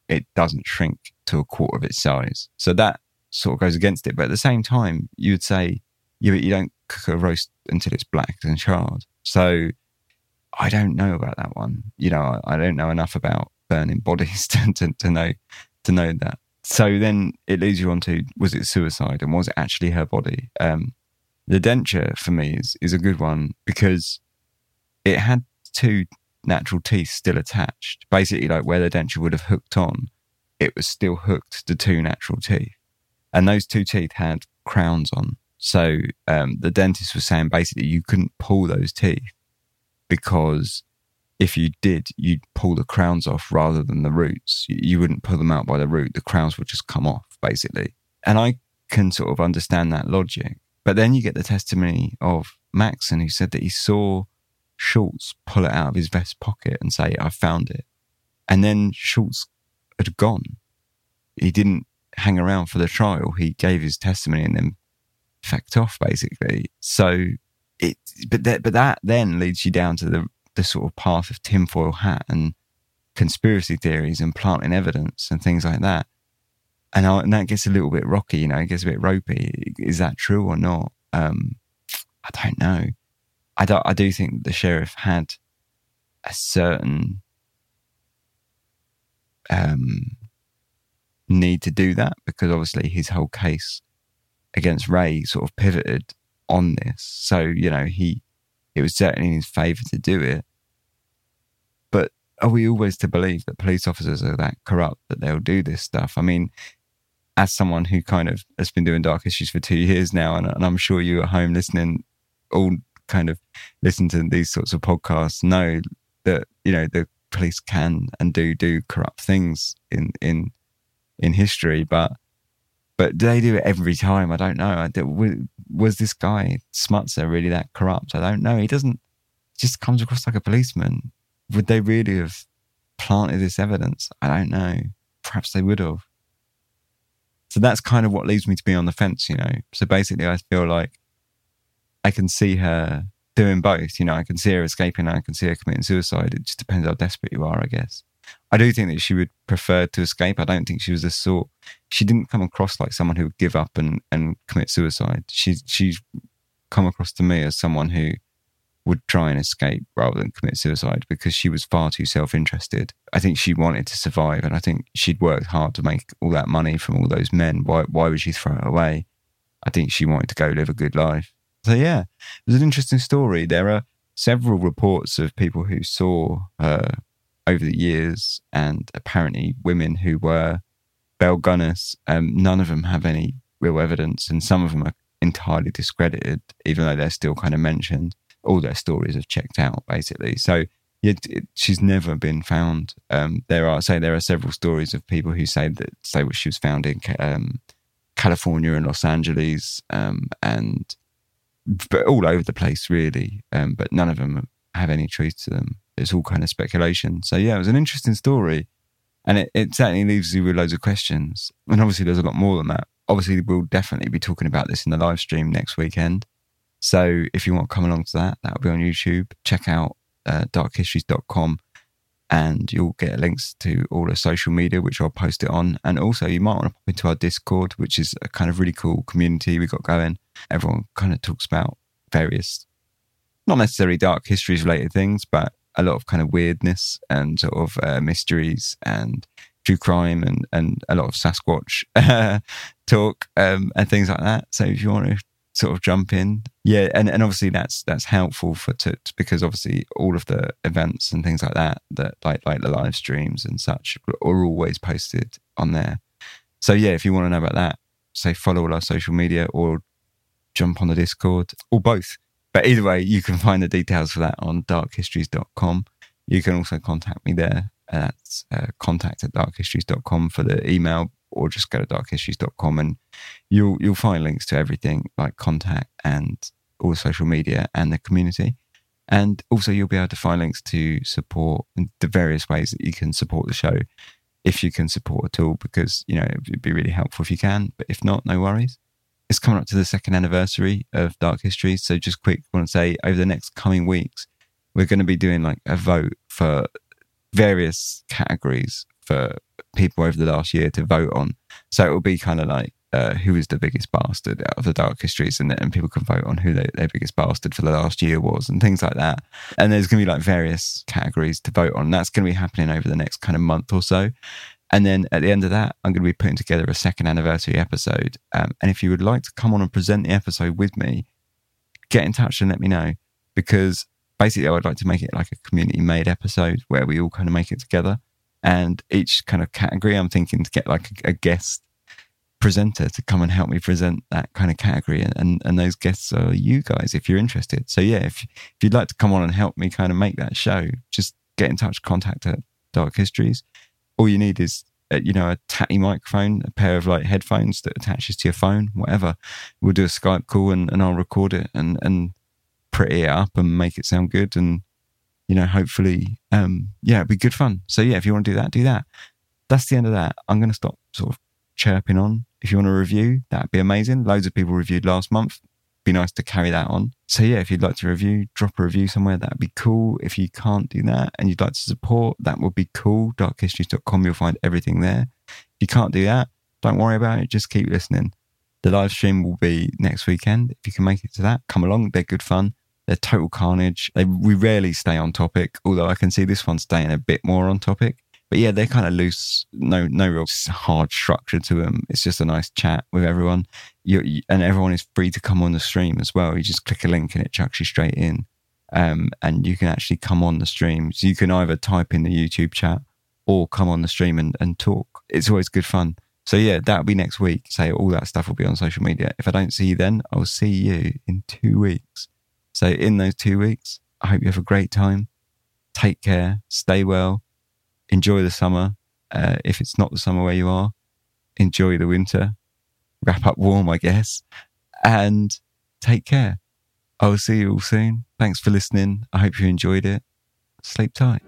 it doesn't shrink to a quarter of its size. So that sort of goes against it. But at the same time, you would say you, you don't cook a roast until it's black and charred. So I don't know about that one. You know, I, I don't know enough about burning bodies to, to, to, know to know that. So then it leads you on to was it suicide and was it actually her body? Um, the denture for me is is a good one because it had two natural teeth still attached. Basically, like where the denture would have hooked on, it was still hooked to two natural teeth, and those two teeth had crowns on. So um, the dentist was saying basically you couldn't pull those teeth because if you did, you'd pull the crowns off rather than the roots. You wouldn't pull them out by the root. The crowns would just come off basically. And I can sort of understand that logic. But then you get the testimony of Maxson who said that he saw Schultz pull it out of his vest pocket and say, I found it. And then Schultz had gone. He didn't hang around for the trial. He gave his testimony and then fecked off basically. So it, but that, but that then leads you down to the, the sort of path of tinfoil hat and conspiracy theories and planting evidence and things like that. And, I, and that gets a little bit rocky, you know, it gets a bit ropey. Is that true or not? Um, I don't know. I do, I do think the sheriff had a certain um, need to do that because obviously his whole case against Ray sort of pivoted on this. So, you know, he, it was certainly in his favour to do it. But are we always to believe that police officers are that corrupt that they'll do this stuff? I mean, as someone who kind of has been doing Dark Histories for two years now, and, and I'm sure you at home listening all kind of listen to these sorts of podcasts know that, you know, the police can and do do corrupt things in, in, in history, but But do they do it every time? I don't know. I was this guy Smutzer really that corrupt? I don't know. He doesn't. Just comes across like a policeman. Would they really have planted this evidence? I don't know. Perhaps they would have. So that's kind of what leads me to be on the fence, you know. So basically, I feel like I can see her doing both. You know, I can see her escaping and I can see her committing suicide. It just depends how desperate you are, I guess. I do think that she would prefer to escape. I don't think she was the sort. She didn't come across like someone who would give up and, and commit suicide. She she's come across to me as someone who would try and escape rather than commit suicide because she was far too self interested. I think she wanted to survive and I think she'd worked hard to make all that money from all those men. Why, why would she throw it away? I think she wanted to go live a good life. So, yeah, it was an interesting story. There are several reports of people who saw her over the years and apparently women who were Belle Gunness. Um, none of them have any real evidence and some of them are entirely discredited, even though they're still kind of mentioned all their stories have checked out basically. So it, it, she's never been found. Um, there are say there are several stories of people who say that say she was found in um, California and Los Angeles, um, and but all over the place really. Um, but none of them have any truth to them. It's all kind of speculation. So yeah, it was an interesting story, and it, it certainly leaves you with loads of questions. And obviously, there's a lot more than that. Obviously, we'll definitely be talking about this in the live stream next weekend. So if you want to come along to that, that'll be on YouTube. Check out uh, darkhistories.com and you'll get links to all the social media, which I'll post it on. And also, you might want to pop into our Discord, which is a kind of really cool community we've got going. Everyone kind of talks about various, not necessarily dark histories related things, but a lot of kind of weirdness and sort of uh, mysteries and true crime and, and a lot of Sasquatch talk um, and things like that. So if you want to sort of jump in. Yeah, and, and obviously that's that's helpful for to, because obviously all of the events and things like that that like like the live streams and such are always posted on there. So yeah, if you want to know about that, say follow all our social media or jump on the Discord or both. But either way, you can find the details for that on darkhistories.com. You can also contact me there. That's uh, contact at darkhistories.com for the email or just go to darkhistories.com and you'll you'll find links to everything like contact and all social media and the community. And also you'll be able to find links to support the various ways that you can support the show if you can support at all, because you know it'd be really helpful if you can. But if not, no worries. It's coming up to the second anniversary of Dark History. So just quick, want to say over the next coming weeks, we're going to be doing like a vote for various categories for people over the last year to vote on. So it will be kind of like uh, who is the biggest bastard out of the dark histories, and, and people can vote on who they, their biggest bastard for the last year was, and things like that. And there's going to be like various categories to vote on. That's going to be happening over the next kind of month or so. And then at the end of that, I'm going to be putting together a second anniversary episode. Um, and if you would like to come on and present the episode with me, get in touch and let me know because basically I would like to make it like a community made episode where we all kind of make it together. And each kind of category, I'm thinking to get like a, a guest presenter to come and help me present that kind of category. And, and, and those guests are you guys if you're interested. So, yeah, if, if you'd like to come on and help me kind of make that show, just get in touch, contact at Dark Histories. All you need is uh, you know, a tatty microphone, a pair of like headphones that attaches to your phone, whatever. We'll do a Skype call and, and I'll record it and, and pretty it up and make it sound good. And you know, hopefully, um, yeah, it'd be good fun. So yeah, if you want to do that, do that. That's the end of that. I'm going to stop sort of chirping on. If you want a review, that'd be amazing. Loads of people reviewed last month. Be nice to carry that on. So yeah, if you'd like to review, drop a review somewhere. That'd be cool. If you can't do that and you'd like to support, that would be cool. Darkhistories.com. You'll find everything there. If you can't do that, don't worry about it. Just keep listening. The live stream will be next weekend. If you can make it to that, come along. They're good fun. They're total carnage. They, we rarely stay on topic, although I can see this one staying a bit more on topic. But yeah, they're kind of loose. No, no real hard structure to them. It's just a nice chat with everyone. You, you, and everyone is free to come on the stream as well. You just click a link and it chucks you straight in. Um, and you can actually come on the stream. So you can either type in the YouTube chat or come on the stream and, and talk. It's always good fun. So yeah, that'll be next week. Say all that stuff will be on social media. If I don't see you then, I'll see you in two weeks. So, in those two weeks, I hope you have a great time. Take care, stay well, enjoy the summer. Uh, if it's not the summer where you are, enjoy the winter. wrap up warm, I guess, and take care. I will see you all soon. Thanks for listening. I hope you enjoyed it. Sleep tight.